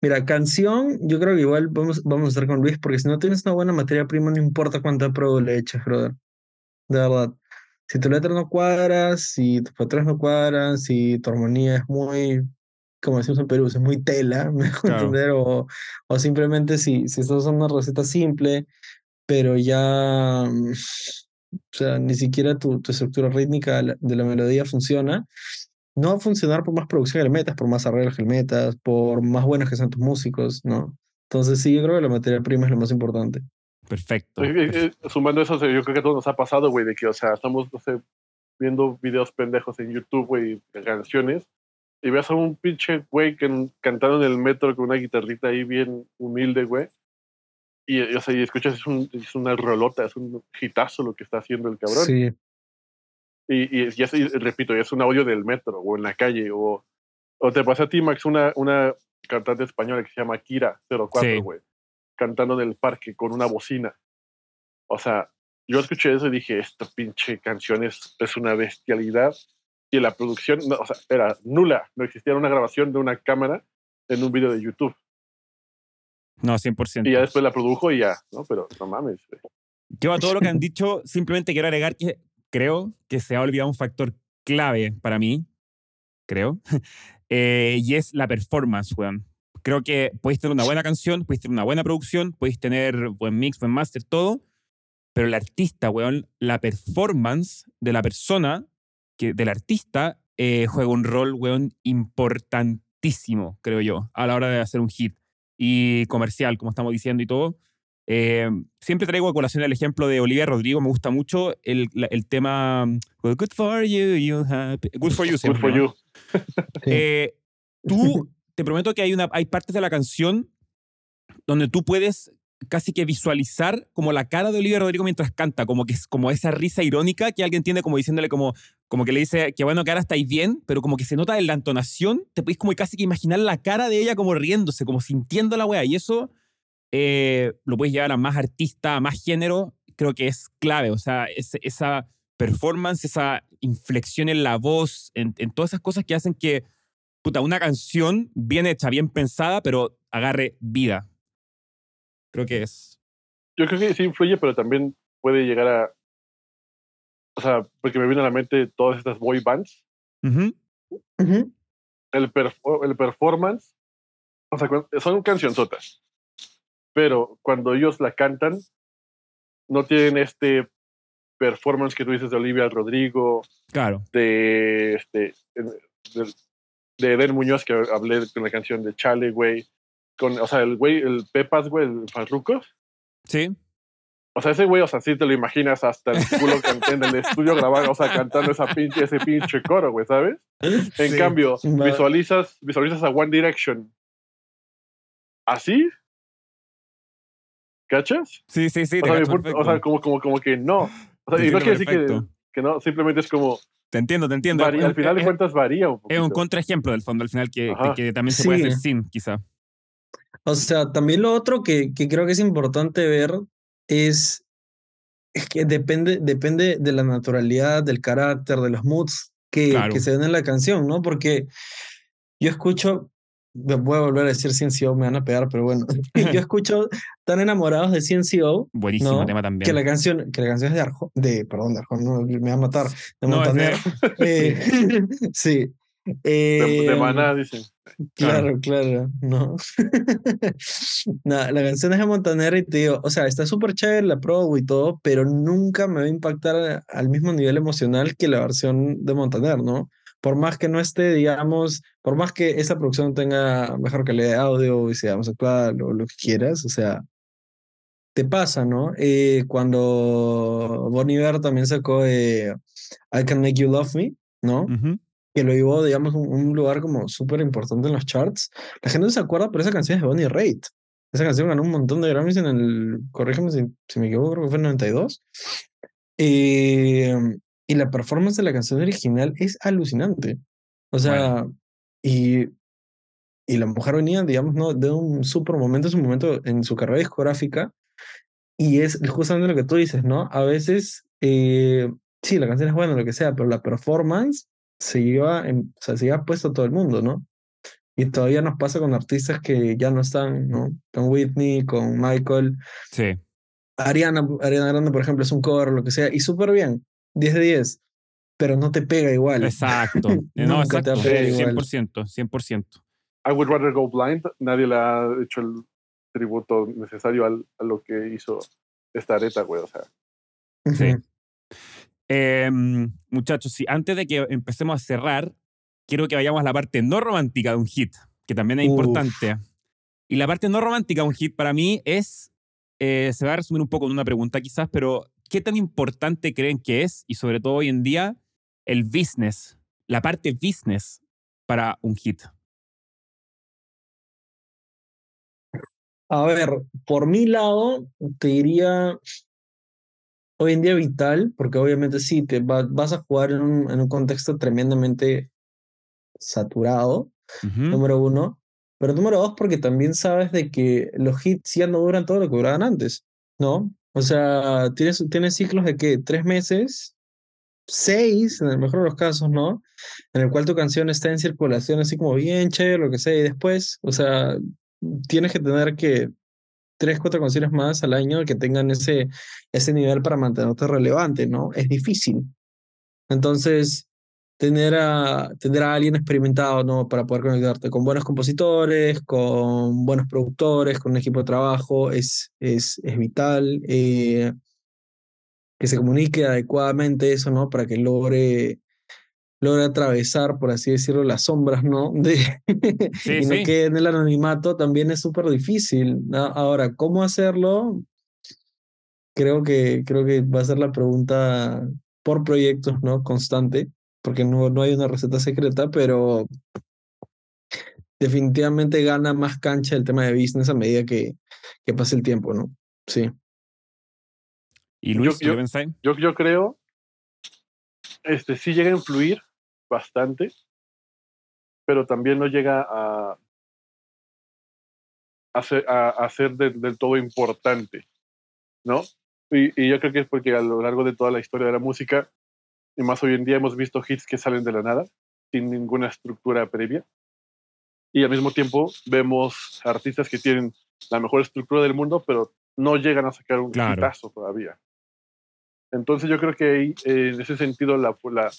Speaker 2: Mira, canción, yo creo que igual vamos, vamos a estar con Luis, porque si no tienes una buena materia prima, no importa cuánta pro le eches, brother. De verdad. Si tu letra no cuadra, si tus patrones no cuadran, si tu armonía es muy, como decimos en Perú, es muy tela, me
Speaker 1: Claro.
Speaker 2: entender, o, o simplemente si, si estás usando una receta simple, pero ya, mm, o sea, ni siquiera tu, tu estructura rítmica de la melodía funciona, no va a funcionar por más producción que le metas, por más arreglos que le metas, por más buenos que sean tus músicos, ¿no? Entonces sí, yo creo que la materia prima es lo más importante.
Speaker 1: Perfecto.
Speaker 3: Eh, eh, Sumando eso, yo creo que a todos nos ha pasado, güey, de que, o sea, estamos, no sé, viendo videos pendejos en YouTube, güey, de canciones, y ves a un pinche güey que cantando en el metro con una guitarrita ahí bien humilde, güey. Y, y, o sea, y escuchas, es, un, es una rolota, es un hitazo lo que está haciendo el cabrón.
Speaker 2: Sí,
Speaker 3: Y, y, y es- y repito, y es un audio del metro o en la calle. O, o te pasa a ti, Max, una, una cantante española que se llama Kira 04,
Speaker 1: Sí.
Speaker 3: güey, cantando en el parque con una bocina. O sea, yo escuché eso y dije, esta pinche canción es, es una bestialidad. y la producción, no, o sea, era nula. No existía una grabación de una cámara en un video de YouTube.
Speaker 1: No, 100%.
Speaker 3: Y ya después la produjo y ya, ¿no? Pero no mames. güey.
Speaker 1: Yo a todo lo que han dicho, simplemente quiero agregar que creo que se ha olvidado un factor clave para mí, creo, eh, y es la performance, weón. Creo que podéis tener una buena canción, podéis tener una buena producción, podéis tener buen mix, buen master, todo, pero el artista, weón, la performance de la persona, que, del artista, eh, juega un rol, weón, importantísimo, creo yo, a la hora de hacer un hit y comercial, como estamos diciendo y todo. Eh, siempre traigo a colación el ejemplo de Olivia Rodrigo, me gusta mucho el, el tema well, Good for you, you happy. Good for you,
Speaker 3: Good
Speaker 1: siempre,
Speaker 3: for
Speaker 1: ¿no?
Speaker 3: you.
Speaker 1: Eh, tú, te prometo que hay, una, hay partes de la canción donde tú puedes casi que visualizar como la cara de Olivia Rodrigo mientras canta, como que es como esa risa irónica que alguien tiene como diciéndole como, como que le dice que bueno que ahora estáis bien, pero como que se nota en la entonación, te podéis como casi que imaginar la cara de ella como riéndose, como sintiendo la wea, y eso eh, lo puedes llevar a más artista, a más género, creo que es clave, o sea, ese- esa performance, esa inflexión en la voz, en, en todas esas cosas que hacen que puta, una canción bien hecha, bien pensada, pero agarre vida. Creo que es.
Speaker 3: Yo creo que sí influye, pero también puede llegar a. O sea, porque me viene a la mente todas estas boy bands.
Speaker 1: Ujú,
Speaker 2: Ujú.
Speaker 3: El, perf- el performance. O sea, son cancionzotas. Pero cuando ellos la cantan, no tienen este performance que tú dices de Olivia Rodrigo,
Speaker 1: Claro.
Speaker 3: de este de, de Eden Muñoz que hablé con la canción de Chale, güey. Con, o sea, el güey, el Pepas, güey, el Farruko.
Speaker 1: Sí.
Speaker 3: O sea, ese güey, o sea, sí te lo imaginas hasta el culo cantando en el estudio grabando, o sea, cantando esa pinche, ese pinche coro, güey, ¿sabes? En
Speaker 1: Sí.
Speaker 3: cambio, visualizas, visualizas a One Direction así. ¿Cachas?
Speaker 1: Sí, sí, sí.
Speaker 3: O
Speaker 1: te
Speaker 3: sea, punto- o sea, como, como, como que no. O sea, y no
Speaker 1: entiendo
Speaker 3: quiere decir que, que no, simplemente es como,
Speaker 1: Te entiendo, te entiendo.
Speaker 3: varía- al final de
Speaker 1: es-
Speaker 3: cuentas varía un
Speaker 1: Es un contraejemplo del fondo, al final, que, que, también se puede
Speaker 2: Sí.
Speaker 1: hacer sin, quizá.
Speaker 2: O sea, también lo otro que, que creo que es importante ver es, es que depende, depende de la naturalidad, del carácter, de los moods que,
Speaker 1: Claro.
Speaker 2: que se ven en la canción, ¿no? Porque yo escucho, voy a volver a decir CNCO, me van a pegar, pero bueno, yo escucho tan enamorados de CNCO
Speaker 1: Buenísimo
Speaker 2: No,
Speaker 1: tema también.
Speaker 2: que la canción, que la canción es de Arjona, de, perdón, de Arjona, no, me va a matar, de
Speaker 1: No,
Speaker 2: Montaner. Eh, sí.
Speaker 3: De, de
Speaker 2: Eh,
Speaker 3: maná, dicen.
Speaker 2: Claro, claro, no. Nada, la canción es de Montaner y te digo, o sea, está súper chévere la promo y todo, pero nunca me va a impactar al mismo nivel emocional que la versión de Montaner, ¿no? Por más que no esté, digamos, por más que esa producción tenga mejor calidad de audio y sea más actual o lo que quieras, o sea, te pasa, ¿no? Eh, cuando Bon Iver también sacó eh, I Can Make You Love Me, ¿no?
Speaker 1: Ujú.
Speaker 2: que lo llevó, digamos, un, un lugar como súper importante en los charts. La gente no se acuerda, pero esa canción es de Bonnie Raitt. Esa canción ganó un montón de Grammys en el, corrígeme si, si me equivoco, creo que fue en el 92. Eh, y la performance de la canción original es alucinante. O sea, y, y la mujer venía, digamos, ¿no? de un súper momento, es un momento en su carrera discográfica. Y es justamente lo que tú dices, ¿no? A veces, eh, sí, la canción es buena, lo que sea, pero la performance se lleva, en, o sea, se lleva puesto a todo el mundo, ¿no? Y todavía nos pasa con artistas que ya no están, ¿no? Con Whitney, con Michael.
Speaker 1: Sí.
Speaker 2: Ariana, Ariana Grande, por ejemplo, es un cover, lo que sea, y súper bien, 10 de 10, pero no te pega igual.
Speaker 1: Exacto. No,
Speaker 2: te
Speaker 1: exacto. Eh,
Speaker 2: igual.
Speaker 1: 100%, 100%.
Speaker 3: I Would Rather Go Blind, nadie le ha hecho el tributo necesario al, a lo que hizo esta areta, güey. O sea,
Speaker 1: Sí. Eh, muchachos, sí, antes de que empecemos a cerrar, quiero que vayamos a la parte no romántica de un hit, que también es
Speaker 2: Uf.
Speaker 1: importante. Y la parte no romántica de un hit para mí es, eh, se va a resumir un poco en una pregunta quizás, pero ¿qué tan importante creen que es, y sobre todo hoy en día, el business, la parte business para un hit?
Speaker 2: A ver, por mi lado, te diría hoy en día vital, porque obviamente sí, te va- vas a jugar en un, en un contexto tremendamente saturado, número uno. Pero número dos, porque también sabes de que los hits ya no duran todo lo que duraban antes, ¿no? O sea, tienes, tienes ciclos de que tres meses seis, en el mejor de los casos, ¿no? En el cual tu canción está en circulación así como bien chévere, lo que sea, y después, o sea, tienes que tener que tres, cuatro canciones más al año que tengan ese, ese nivel para mantenerte relevante, ¿no? Es difícil. Entonces, tener a, tener a alguien experimentado, ¿no? Para poder conectarte con buenos compositores, con buenos productores, con un equipo de trabajo, es, es, es vital. Eh, que se comunique adecuadamente eso, ¿no? Para que logre, logre atravesar, por así decirlo, las sombras, ¿no? De, y no quede en el anonimato también es súper difícil. Ahora, ¿cómo hacerlo? Creo que, creo que va a ser la pregunta por proyectos, ¿no? Constante, porque no, no hay una receta secreta, pero definitivamente gana más cancha el tema de business a medida que, que pase el tiempo, ¿no? Sí.
Speaker 1: ¿Y Luis,
Speaker 3: yo, yo, yo, creo, este, sí llega a influir bastante, pero también no llega a, a ser, a, ser del, todo importante, ¿no? Y, y, yo creo que es porque a lo largo de toda la historia de la música, y más hoy en día hemos visto hits que salen de la nada, sin ninguna estructura previa. Y al mismo tiempo vemos artistas que tienen la mejor estructura del mundo, pero no llegan a sacar un claro. hitazo todavía. Entonces yo creo que eh, en ese sentido la, la,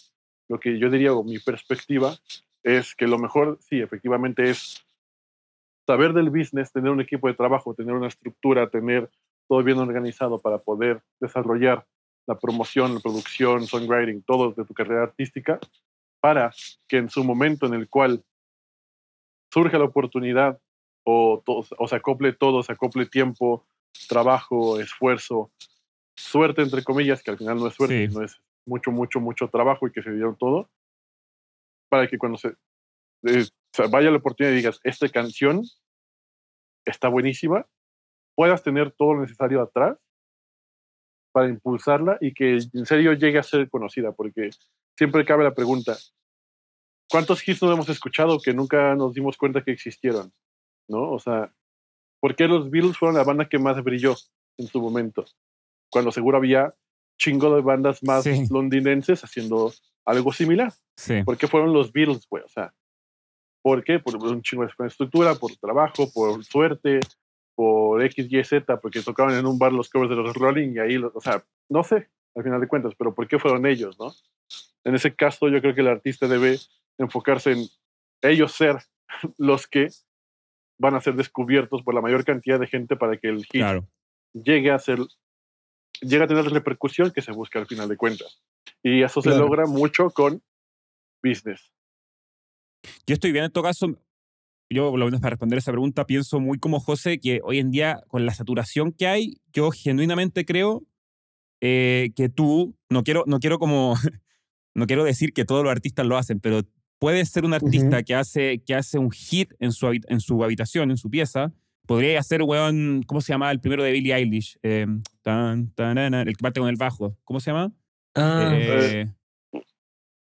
Speaker 3: lo que yo diría o mi perspectiva es que lo mejor, sí, efectivamente es saber del business, tener un equipo de trabajo, tener una estructura, tener todo bien organizado para poder desarrollar la promoción, la producción, songwriting, todo de tu carrera artística, para que en su momento en el cual surja la oportunidad o, o se acople todo, se acople tiempo, trabajo, esfuerzo, suerte, entre comillas, que al final no es suerte, no es mucho, mucho, mucho trabajo y que se dieron todo, para que cuando se, eh, vaya la oportunidad y digas, esta canción está buenísima, puedas tener todo lo necesario atrás para impulsarla y que en serio llegue a ser conocida, porque siempre cabe la pregunta, ¿cuántos hits no hemos escuchado que nunca nos dimos cuenta que existieron? ¿No? O sea, ¿por qué los Beatles fueron la banda que más brilló en su momento? cuando seguro había chingo de bandas más londinenses haciendo algo similar.
Speaker 1: Sí.
Speaker 3: ¿Por qué fueron los Beatles, güey? O sea, ¿por qué? Por un chingo de estructura, por trabajo, por suerte, por X, Y, Z, porque tocaban en un bar los covers de los Rolling y ahí, o sea, no sé, al final de cuentas, pero ¿por qué fueron ellos, no? En ese caso, yo creo que el artista debe enfocarse en ellos ser los que van a ser descubiertos por la mayor cantidad de gente para que el hit llegue a ser llega a tener la repercusión que se busca al final de cuentas. Y eso se logra mucho con business.
Speaker 1: Yo estoy bien en todo caso. Yo, lo menos para responder esa pregunta, pienso muy como José que hoy en día, con la saturación que hay, yo genuinamente creo eh, que tú, no quiero, no quiero como, no quiero decir que todos los artistas lo hacen, pero puedes ser un artista que, hace, que hace un hit en su, en su habitación, en su pieza, Podría hacer, weón, ¿cómo se llama el primero de Billie Eilish? Eh, tan, el que parte con el bajo. ¿Cómo se llama?
Speaker 2: Ah,
Speaker 1: eh,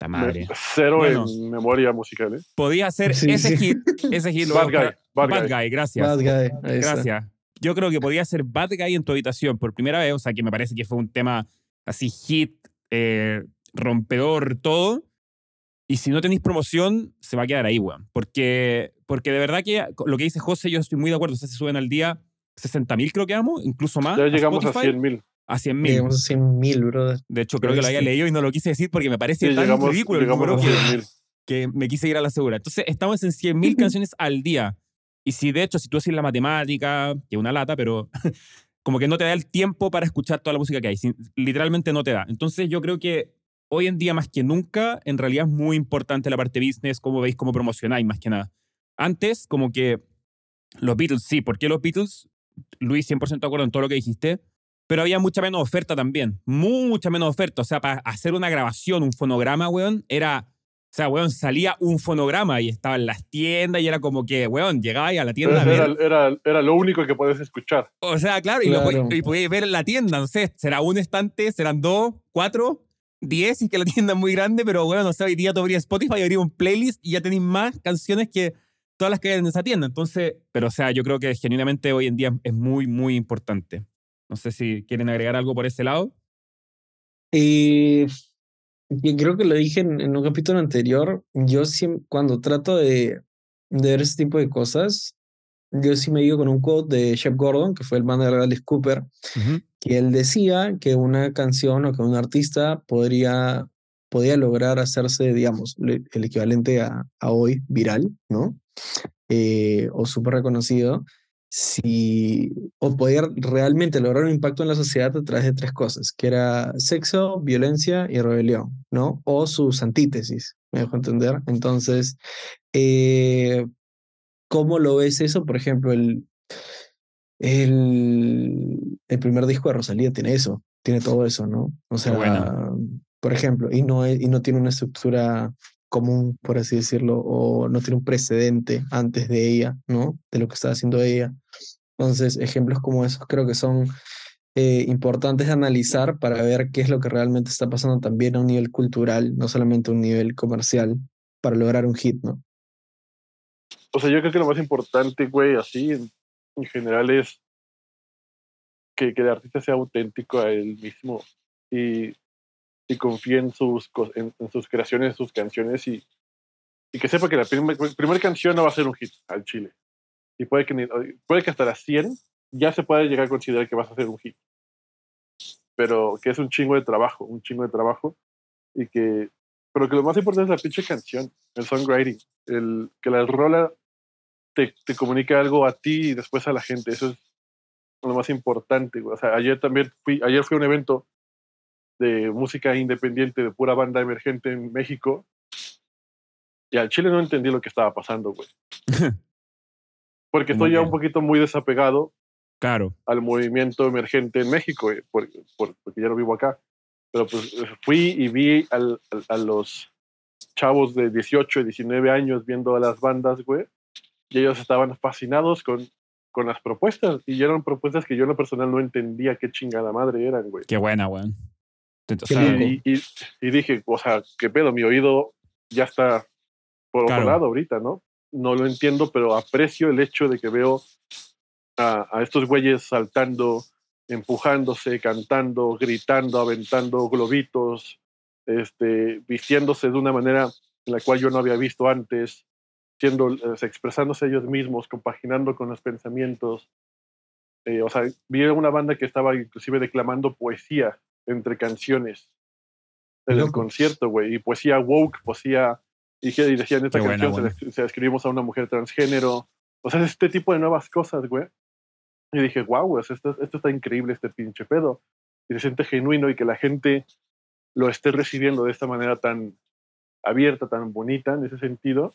Speaker 1: la madre.
Speaker 3: Cero en memoria musical. ¿eh?
Speaker 1: Podía hacer ese hit. Ese hit
Speaker 3: Bad, guy,
Speaker 1: bad, guy. gracias.
Speaker 2: Bad Guy.
Speaker 1: gracias. Yo creo que podía ser Bad Guy en tu habitación por primera vez. O sea, que me parece que fue un tema así hit, eh, rompedor, todo. Y si no tenéis promoción, se va a quedar ahí, weón. Porque, porque de verdad que lo que dice José, yo estoy muy de acuerdo. O sea, se suben al día 60.000, creo que vamos, incluso más.
Speaker 3: Ya llegamos a, 100.000.
Speaker 1: A 100.000.
Speaker 2: Llegamos a 100.000, brother.
Speaker 1: De hecho, creo que lo había leído y no lo quise decir porque me parece tan ridículo el número que, que, me quise ir a la segura. Entonces, estamos en 100.000 canciones al día. Y si de hecho, si tú haces la matemática, que es una lata, pero como que no te da el tiempo para escuchar toda la música que hay. Literalmente no te da. Entonces, yo creo que hoy en día más que nunca, en realidad es muy importante la parte business, cómo veis, cómo promocionáis más que nada. Antes, como que los Beatles, sí, ¿por qué los Beatles? Luis, 100% de acuerdo en todo lo que dijiste, pero había mucha menos oferta también, mucha menos oferta. O sea, para hacer una grabación, un fonograma, weón, era... O sea, weón, salía un fonograma y estaba en las tiendas y era como que, weón, llegaba a la tienda.
Speaker 3: Era, era, era, lo único que podías escuchar.
Speaker 1: O sea, claro, y, Lo, y podías ver en la tienda, no sé, será un estante, serán dos, cuatro, 10 y que la tienda es muy grande, pero bueno, no sé, hoy día tú abrías Spotify, abrías un playlist y ya tenéis más canciones que todas las que hay en esa tienda. Entonces, pero o sea, yo creo que genuinamente hoy en día es muy, muy importante. No sé si quieren agregar algo por ese lado.
Speaker 2: Y y creo que lo dije en, en un capítulo anterior, yo siempre, cuando trato de, de ver ese tipo de cosas, yo sí me digo con un quote de Shep Gordon, que fue el manager de Alice Cooper,
Speaker 1: Ujú.
Speaker 2: que él decía que una canción o que un artista podría, podía lograr hacerse, digamos, le- el equivalente a, a hoy viral, ¿no? Eh, o súper reconocido, si, o podía realmente lograr un impacto en la sociedad a través de tres cosas, que era sexo, violencia y rebelión, ¿no? O sus antítesis, me dejo entender. Entonces, eh, ¿cómo lo ves eso? Por ejemplo, el, el, el primer disco de Rosalía tiene eso, tiene todo eso, ¿no? O sea,
Speaker 1: buena.
Speaker 2: por ejemplo, y no, y no tiene una estructura común, por así decirlo, o no tiene un precedente antes de ella, ¿no? De lo que está haciendo ella. Entonces, ejemplos como esos creo que son eh, importantes de analizar para ver qué es lo que realmente está pasando también a un nivel cultural, no solamente a un nivel comercial, para lograr un hit, ¿no?
Speaker 3: O sea, yo creo que lo más importante, güey, así en, en general es que, que el artista sea auténtico a él mismo y, y confíe en sus, en, sus creaciones, en sus canciones y, y que sepa que la primera canción no va a ser un hit al chile. Y puede que, puede que hasta las 100 ya se pueda llegar a considerar que vas a hacer un hit. Pero que es un chingo de trabajo, un chingo de trabajo. Y que, pero que lo más importante es la pinche canción, el songwriting, el, que la rola te, te comunique algo a ti y después a la gente. Eso es lo más importante. O sea, ayer también fui, ayer fui un evento de música independiente, de pura banda emergente en México. Y al Chile no entendí lo que estaba pasando, güey. Porque estoy ya un poquito muy desapegado
Speaker 1: Claro.
Speaker 3: al movimiento emergente en México, güey, por- por- porque ya no vivo acá. Pero pues eh, fui y vi al- al- a los chavos de 18 y 19 años viendo a las bandas, güey, y ellos estaban fascinados con, con las propuestas, y eran propuestas que yo en lo personal no entendía qué chingada madre eran, güey.
Speaker 1: Qué buena, weón. O sea.
Speaker 3: Y, y- y dije, o sea, qué pedo, mi oído ya está por
Speaker 1: Claro.
Speaker 3: otro lado ahorita, ¿no? No lo entiendo, pero aprecio el hecho de que veo a, a estos güeyes saltando, empujándose, cantando, gritando, aventando globitos, este, vistiéndose de una manera en la cual yo no había visto antes, siendo, eh, expresándose ellos mismos, compaginando con los pensamientos. Eh, o sea, vi una banda que estaba inclusive declamando poesía entre canciones en el concierto, güey, y poesía woke, poesía, y, que- y decían, esta
Speaker 1: Qué
Speaker 3: canción se
Speaker 1: buena.
Speaker 3: la- se la escribimos a una mujer transgénero, o sea, este tipo de nuevas cosas, güey. Y dije, wow, esto, esto está increíble, este pinche pedo. Y se siente genuino y que la gente lo esté recibiendo de esta manera tan abierta, tan bonita en ese sentido.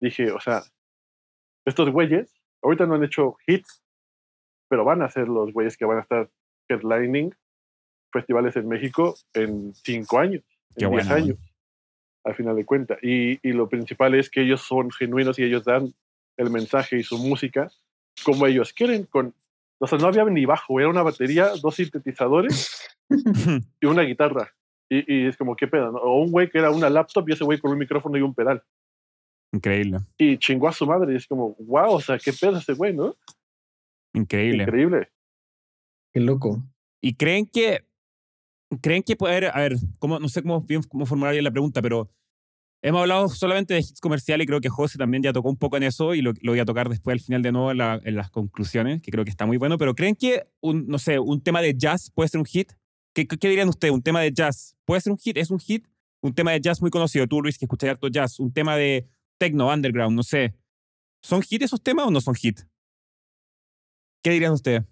Speaker 3: Dije, o sea, estos güeyes, ahorita no han hecho hits, pero van a ser los güeyes que van a estar headlining festivales en México en cinco años,
Speaker 1: Qué
Speaker 3: en diez
Speaker 1: bueno,
Speaker 3: años, al final de cuentas. Y, y lo principal es que ellos son genuinos y ellos dan el mensaje y su música como ellos quieren. Con, o sea, no había ni bajo, era una batería, dos sintetizadores y una guitarra. Y, y es como, ¿qué pedo? no? O un güey que era una laptop y ese güey con un micrófono y un pedal.
Speaker 1: Increíble.
Speaker 3: Y chingó a su madre. Y es como, wow, o sea, ¿qué pedo ese güey, no?
Speaker 1: Increíble.
Speaker 3: Increíble.
Speaker 2: Qué loco.
Speaker 1: ¿Y creen que creen que puede haber, a ver, cómo, no sé cómo, bien, formular la pregunta, pero hemos hablado solamente de hits comerciales y creo que José también ya tocó un poco en eso y lo, lo voy a tocar después al final de nuevo en, la- en las conclusiones, que creo que está muy bueno, pero ¿creen que, un, no sé, un tema de jazz puede ser un hit? ¿Qué, qué, qué dirían ustedes? ¿Un tema de jazz puede ser un hit? ¿Es un hit? Un tema de jazz muy conocido, tú Luis, que escuchas harto jazz, un tema de techno, underground, no sé. ¿Son hit esos temas o no son hit? ¿Qué dirían ustedes?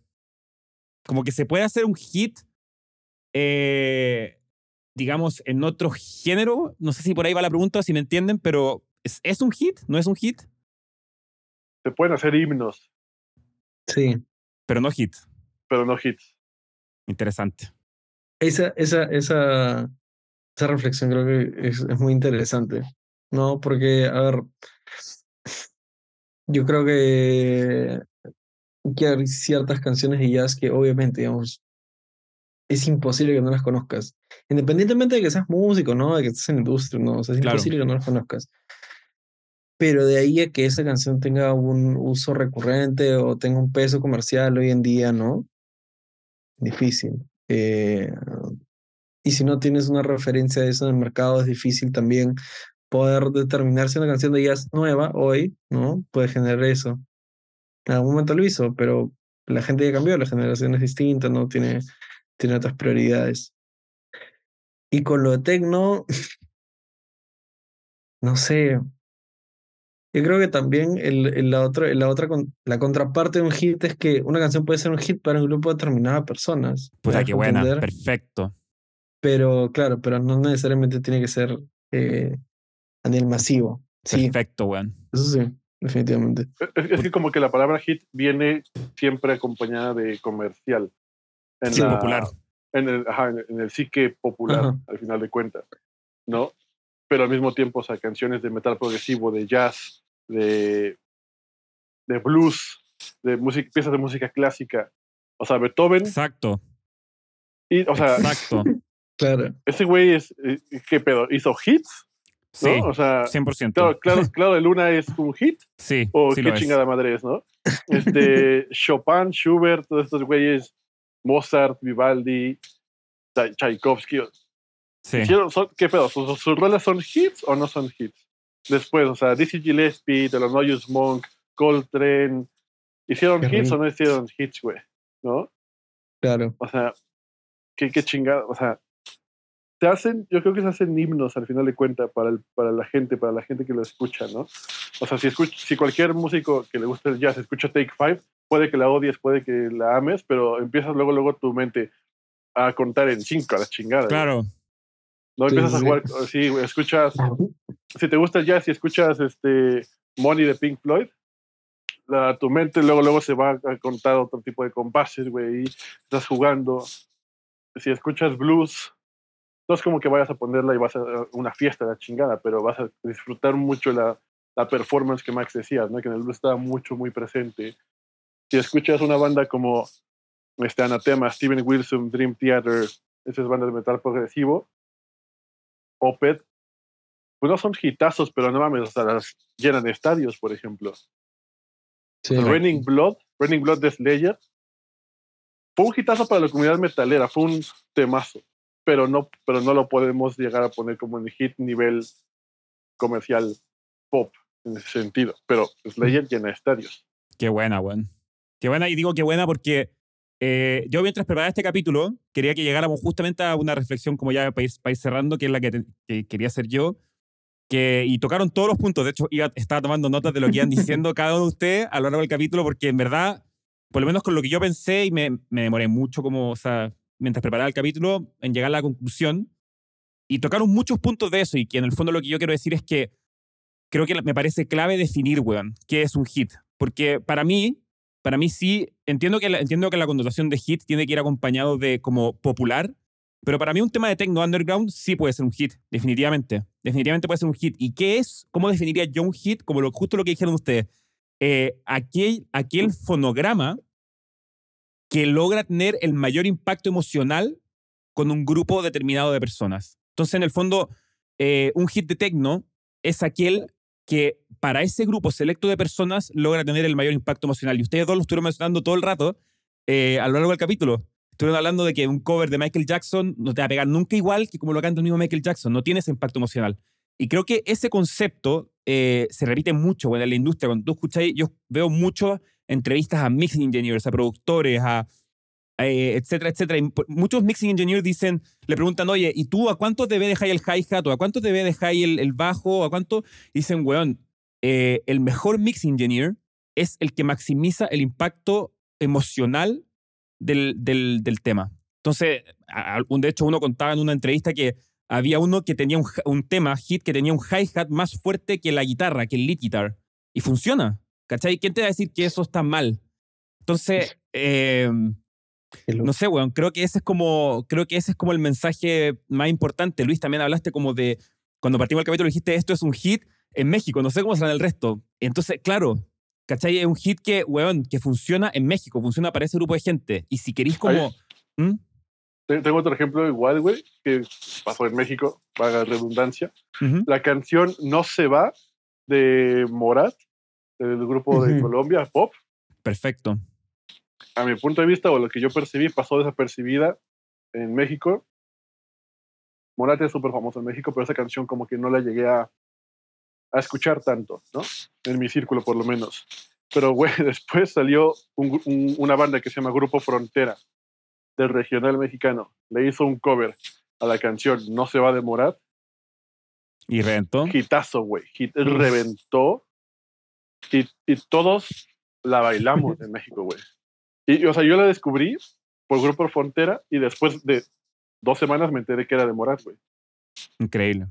Speaker 1: Como que se puede hacer un hit, eh, digamos, en otro género. No sé si por ahí va la pregunta, si me entienden, pero ¿es, es un hit? ¿No es un hit?
Speaker 3: Se pueden hacer himnos,
Speaker 2: Sí.
Speaker 1: Pero no hit.
Speaker 3: pero no hits.
Speaker 1: Interesante.
Speaker 2: Esa, esa, esa, esa reflexión creo que es, es muy interesante, ¿no? Porque, a ver, yo creo que, que hay ciertas canciones de jazz que obviamente, digamos, es imposible que no las conozcas. Independientemente de que seas músico, ¿no? De que estés en la industria, ¿no? O sea, es
Speaker 1: Claro.
Speaker 2: imposible que no las conozcas. Pero de ahí a que esa canción tenga un uso recurrente o tenga un peso comercial hoy en día, ¿no? Difícil. Eh, y si no tienes una referencia de eso en el mercado, es difícil también poder determinar si una canción de jazz nueva hoy, ¿no? Puede generar eso. En algún momento lo hizo, pero la gente ya cambió, la generación es distinta, ¿no? Tiene, tiene otras prioridades. Y con lo de tecno, no sé. Yo creo que también el, el- la otra, la otra con- la contraparte de un hit es que una canción puede ser un hit para un grupo de determinadas personas. ¿me
Speaker 1: Puta, qué buena.
Speaker 2: entender?
Speaker 1: Perfecto.
Speaker 2: Pero claro, pero no necesariamente tiene que ser eh, a nivel masivo. Sí,
Speaker 1: Perfecto, weón.
Speaker 2: eso sí, definitivamente.
Speaker 3: Es, es que como que la palabra hit viene siempre acompañada de comercial. En
Speaker 2: Sí,
Speaker 3: la-
Speaker 1: popular.
Speaker 3: En el, ajá, en el- en el psique popular,
Speaker 2: Ajá.
Speaker 3: al final de cuentas. ¿No? Pero al mismo tiempo, o sea, canciones de metal progresivo, de jazz, de, de blues, de música, piezas de música clásica. O sea, Beethoven.
Speaker 1: Exacto.
Speaker 3: Y, o sea,
Speaker 1: Exacto.
Speaker 2: Claro.
Speaker 3: ese güey es. eh, ¿Qué pedo? ¿Hizo hits?
Speaker 1: Sí,
Speaker 3: ¿No? O sea,
Speaker 1: 100%.
Speaker 3: claro, claro, claro, de Luna es un hit.
Speaker 1: Sí,
Speaker 3: O
Speaker 1: sí
Speaker 3: qué
Speaker 1: lo es.
Speaker 3: chingada madre es, ¿no? Este, Chopin, Schubert, todos estos güeyes, Mozart, Vivaldi, Tchai- Tchaikovsky.
Speaker 1: Sí.
Speaker 3: hicieron- son- ¿Qué pedo? ¿Sus, sus rolas son hits o no son hits? Después, o sea, Dizzy Gillespie, The Noyes Monk, Coltrane, ¿hicieron
Speaker 2: Qué
Speaker 3: hits o no hicieron hits, güey? ¿No?
Speaker 2: Claro.
Speaker 3: O sea, qué, qué chingada, o sea, se hacen, yo creo que se hacen himnos al final de cuentas para, el- para la gente, para la gente que lo escucha, ¿no? O sea, si, escuch- si cualquier músico que le guste el jazz escucha Take Five, puede que la odies, puede que la ames, pero empiezas luego, luego tu mente a contar en cinco a la chingada.
Speaker 1: Claro.
Speaker 3: No
Speaker 2: Sí,
Speaker 3: empiezas a
Speaker 2: sí.
Speaker 3: jugar, sí, güey, escuchas, si te gusta el jazz y escuchas este Money de Pink Floyd, la- tu mente luego, luego se va a contar otro tipo de compases, güey, y estás jugando. Si escuchas blues, no es como que vayas a ponerla y vas a una fiesta de la chingada, pero vas a disfrutar mucho la, la performance que Max decía, ¿no? que en el blues estaba mucho, muy presente. Si escuchas una banda como este Anatema, Steven Wilson, Dream Theater, esas bandas de metal progresivo, Opeth, pues no son hitazos, pero no mames, o sea, las llenan estadios, por ejemplo.
Speaker 2: Sí.
Speaker 3: Raining Blood, Raining Blood de Slayer, fue un hitazo para la comunidad metalera, fue un temazo, pero no, pero no lo podemos llegar a poner como en hit nivel comercial pop en ese sentido. Pero Slayer llena estadios.
Speaker 1: Qué buena, weón. Qué buena, y digo qué buena porque eh, yo mientras preparaba este capítulo, quería que llegáramos justamente a una reflexión como ya para ir, para ir cerrando, que es la que, te- que quería hacer yo. Que, y tocaron todos los puntos. De hecho, iba, estaba tomando notas de lo que iban diciendo cada uno de ustedes a lo largo del capítulo, porque en verdad, por lo menos con lo que yo pensé, y me, me demoré mucho como, o sea, mientras preparaba el capítulo, en llegar a la conclusión. Y tocaron muchos puntos de eso, y que en el fondo lo que yo quiero decir es que creo que me parece clave definir, weón, qué es un hit. Porque para mí, para mí sí, entiendo que, la, entiendo que la connotación de hit tiene que ir acompañado de como popular, pero para mí un tema de techno underground sí puede ser un hit, definitivamente. Definitivamente puede ser un hit. ¿Y qué es? ¿Cómo definiría yo un hit? Como lo, justo lo que dijeron ustedes. Eh, aquel, aquel fonograma que logra tener el mayor impacto emocional con un grupo determinado de personas. Entonces, en el fondo, eh, un hit de techno es aquel que para ese grupo selecto de personas logra tener el mayor impacto emocional. Y ustedes dos lo estuvieron mencionando todo el rato eh, a lo largo del capítulo. Estuvieron hablando de que un cover de Michael Jackson no te va a pegar nunca igual que como lo canta el mismo Michael Jackson. No tiene ese impacto emocional. Y creo que ese concepto eh, se repite mucho bueno, en la industria. Cuando tú escucháis, yo veo mucho entrevistas a mixing engineers, a productores, a, eh, etcétera, etcétera. Y muchos mixing engineers dicen, le preguntan, oye, ¿y tú a cuánto debe dejar el hi-hat? ¿O a cuánto debe dejar el, el bajo? ¿O a cuánto? Y dicen, weón, eh, el mejor mixing engineer es el que maximiza el impacto emocional del, del, del tema. Entonces, de hecho, uno contaba en una entrevista que había uno que tenía un, un tema, hit, que tenía un hi-hat más fuerte que la guitarra, que el lead guitar. Y funciona. ¿Cachai? ¿Quién te va a decir que eso está mal? Entonces, eh. No sé, weón, creo que ese es como, creo que ese es como el mensaje más importante. Luis, también hablaste como de, cuando partimos el capítulo dijiste, esto es un hit en México, no sé cómo será en el resto. Entonces, claro, ¿cachai? Es un hit que, weón, que funciona en México, funciona para ese grupo de gente. Y si queréis como... ¿Mm?
Speaker 3: Te- Tengo otro ejemplo igual, güey, que pasó en México, vaga redundancia. La canción No se va de Morat, del grupo de. Colombia, Pop,
Speaker 1: Perfecto.
Speaker 3: A mi punto de vista o lo que yo percibí pasó desapercibida en México Morat es súper famoso en México, pero esa canción como que no la llegué a, a escuchar tanto, ¿no? En mi círculo por lo menos. Pero, güey, después salió un- un- una banda que se llama Grupo Frontera, del regional mexicano. Le hizo un cover a la canción No se va a demorar.
Speaker 1: Y reventó.
Speaker 3: Hitazo, güey. Hit, reventó. Y, y todos la bailamos en México, güey. Y, y, o sea, yo la descubrí por Grupo Frontera y después de dos semanas me enteré que era de Morat, güey.
Speaker 1: Increíble.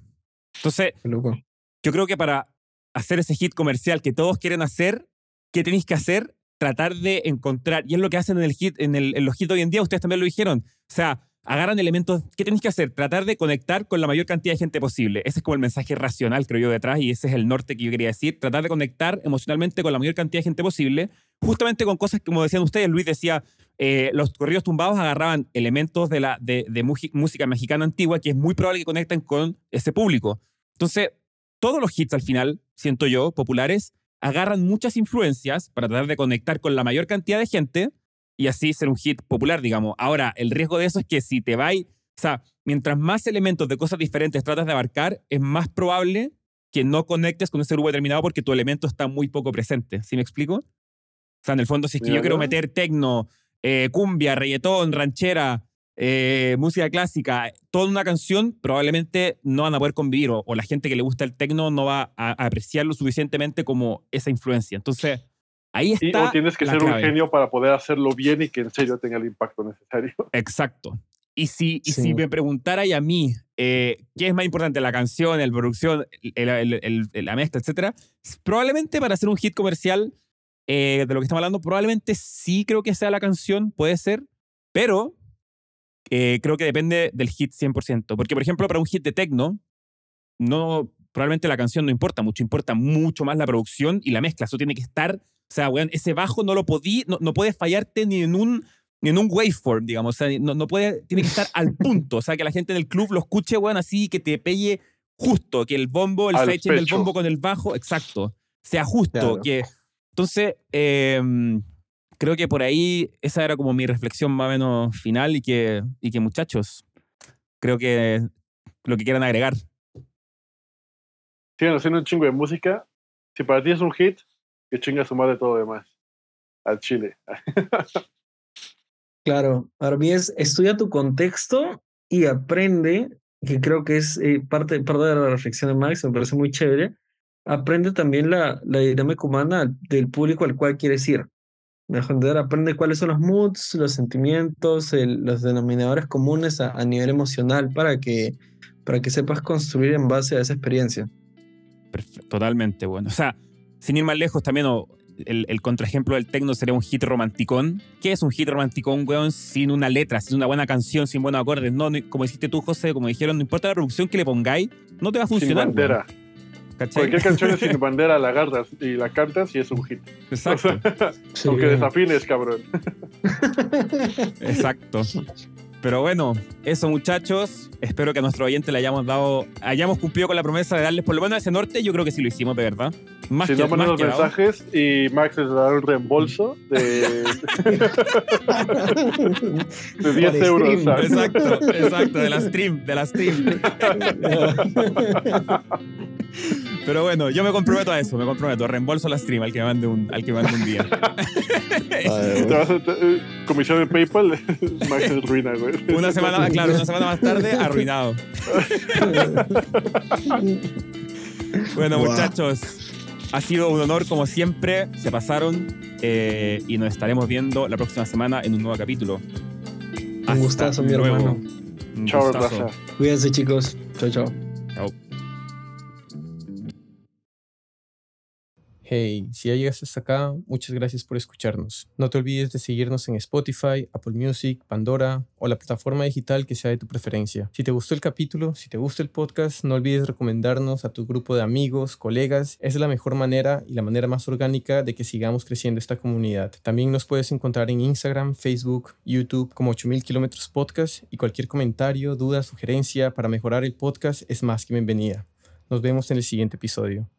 Speaker 1: Entonces,
Speaker 2: loco.
Speaker 1: yo creo que para hacer ese hit comercial que todos quieren hacer, ¿qué tenéis que hacer? Tratar de encontrar, y es lo que hacen en, el hit, en, el- en los hits hoy en día, ustedes también lo dijeron. O sea, agarran elementos, ¿qué tenéis que hacer? Tratar de conectar con la mayor cantidad de gente posible. Ese es como el mensaje racional, creo yo, detrás, y ese es el norte que yo quería decir. Tratar de conectar emocionalmente con la mayor cantidad de gente posible, justamente con cosas como decían ustedes, Luis decía, eh, los corridos tumbados agarraban elementos de, la, de, música mexicana antigua que es muy probable que conecten con ese público. Entonces, todos los hits al final, siento yo, populares, agarran muchas influencias para tratar de conectar con la mayor cantidad de gente y así ser un hit popular, digamos. Ahora, el riesgo de eso es que si te vais, o sea, mientras más elementos de cosas diferentes tratas de abarcar, es más probable que no conectes con ese grupo determinado porque tu elemento está muy poco presente. ¿Sí me explico? O sea, en el fondo, si es que
Speaker 3: Mira,
Speaker 1: yo quiero meter tecno, eh, cumbia, reggaetón, ranchera, eh, música clásica, toda una canción, probablemente no van a poder convivir o, o la gente que le gusta el tecno no va a, a apreciarlo suficientemente como esa influencia. Entonces, ahí
Speaker 3: Y,
Speaker 1: está
Speaker 3: o tienes que
Speaker 1: la
Speaker 3: ser un
Speaker 1: clave.
Speaker 3: genio para poder hacerlo bien y que en serio tenga el impacto necesario.
Speaker 1: Exacto. Y si, y
Speaker 2: Sí.
Speaker 1: si me preguntara a mí eh, qué es más importante, la canción, la producción, el- el- el- el- la mezcla, etcétera, probablemente para hacer un hit comercial eh, de lo que estamos hablando, probablemente sí creo que sea la canción, puede ser, pero eh, creo que depende del hit 100%. Porque, por ejemplo, para un hit de techno, no, probablemente la canción no importa mucho, importa mucho más la producción y la mezcla. Eso tiene que estar, o sea, weón, ese bajo no lo podí, no, no puede fallarte ni en un ni en un waveform, digamos, o sea, no, no puede, tiene que estar al punto, o sea, que la gente en el club lo escuche, weón, así, que te pegue justo, que el bombo, el sidechain del bombo con el bajo, exacto, sea justo,
Speaker 2: Claro.
Speaker 1: que, entonces, eh, creo que por ahí esa era como mi reflexión más o menos final y que, y que muchachos, creo que lo que quieran agregar.
Speaker 3: Siguen haciendo un chingo de música. Si para ti es un hit, que chinga su madre todo lo demás. Al chile.
Speaker 2: Claro, para mí es estudia tu contexto y aprende, que creo que es eh, parte, parte de la reflexión de Max, me parece muy chévere. Aprende también la, la dinámica humana del público al cual quieres ir. Me dejo entender, aprende cuáles son los moods, los sentimientos, el- los denominadores comunes a, a nivel emocional para que, para que sepas construir en base a esa experiencia.
Speaker 1: Perfe- Totalmente, bueno. O sea, sin ir más lejos también, o el, el contraejemplo del tecno sería un hit romanticón. ¿Qué es un hit romanticón, weón? Sin una letra, sin una buena canción, sin buenos acordes. No, no- como dijiste tú, José, como dijeron, no importa la producción que le pongáis, no te va a
Speaker 3: Sin
Speaker 1: funcionar. weón. ¿Cachai?
Speaker 3: Cualquier canción es sin bandera la agarras y la cantas y es un hit.
Speaker 1: Exacto,
Speaker 2: Sí,
Speaker 3: Aunque desafines, cabrón.
Speaker 1: exacto. Pero bueno, eso muchachos. Espero que a nuestro oyente le hayamos dado, hayamos cumplido con la promesa de darles por lo menos ese norte. Yo creo que sí lo hicimos, de verdad. Más
Speaker 3: Si
Speaker 1: que,
Speaker 3: no, mandan los mensajes y Max les dará un reembolso de, de 10
Speaker 2: Por
Speaker 3: euros.
Speaker 1: Exacto, exacto, de la stream, de la stream. Pero bueno, yo me comprometo a eso, me comprometo. Reembolso la stream al que me mande un, al que me mande un día.
Speaker 3: Te vas a- te- eh, comisión de PayPal, Max es ruina, güey.
Speaker 1: Una semana, claro, una semana más tarde, arruinado. Bueno,
Speaker 2: Wow.
Speaker 1: muchachos, ha sido un honor como siempre. Se pasaron eh, y nos estaremos viendo la próxima semana en un nuevo capítulo.
Speaker 2: Un gustazo, mi
Speaker 1: luego.
Speaker 2: hermano.
Speaker 3: Chao.
Speaker 2: Cuídense, chicos. Chao, chao.
Speaker 1: Chao.
Speaker 4: Hey, si ya llegaste hasta acá, muchas gracias por escucharnos. No te olvides de seguirnos en Spotify, Apple Music, Pandora o la plataforma digital que sea de tu preferencia. Si te gustó el capítulo, si te gusta el podcast, no olvides recomendarnos a tu grupo de amigos, colegas. Es la mejor manera y la manera más orgánica de que sigamos creciendo esta comunidad. También nos puedes encontrar en Instagram, Facebook, YouTube como 8000 kilómetros podcast y cualquier comentario, duda, sugerencia para mejorar el podcast es más que bienvenida. Nos vemos en el siguiente episodio.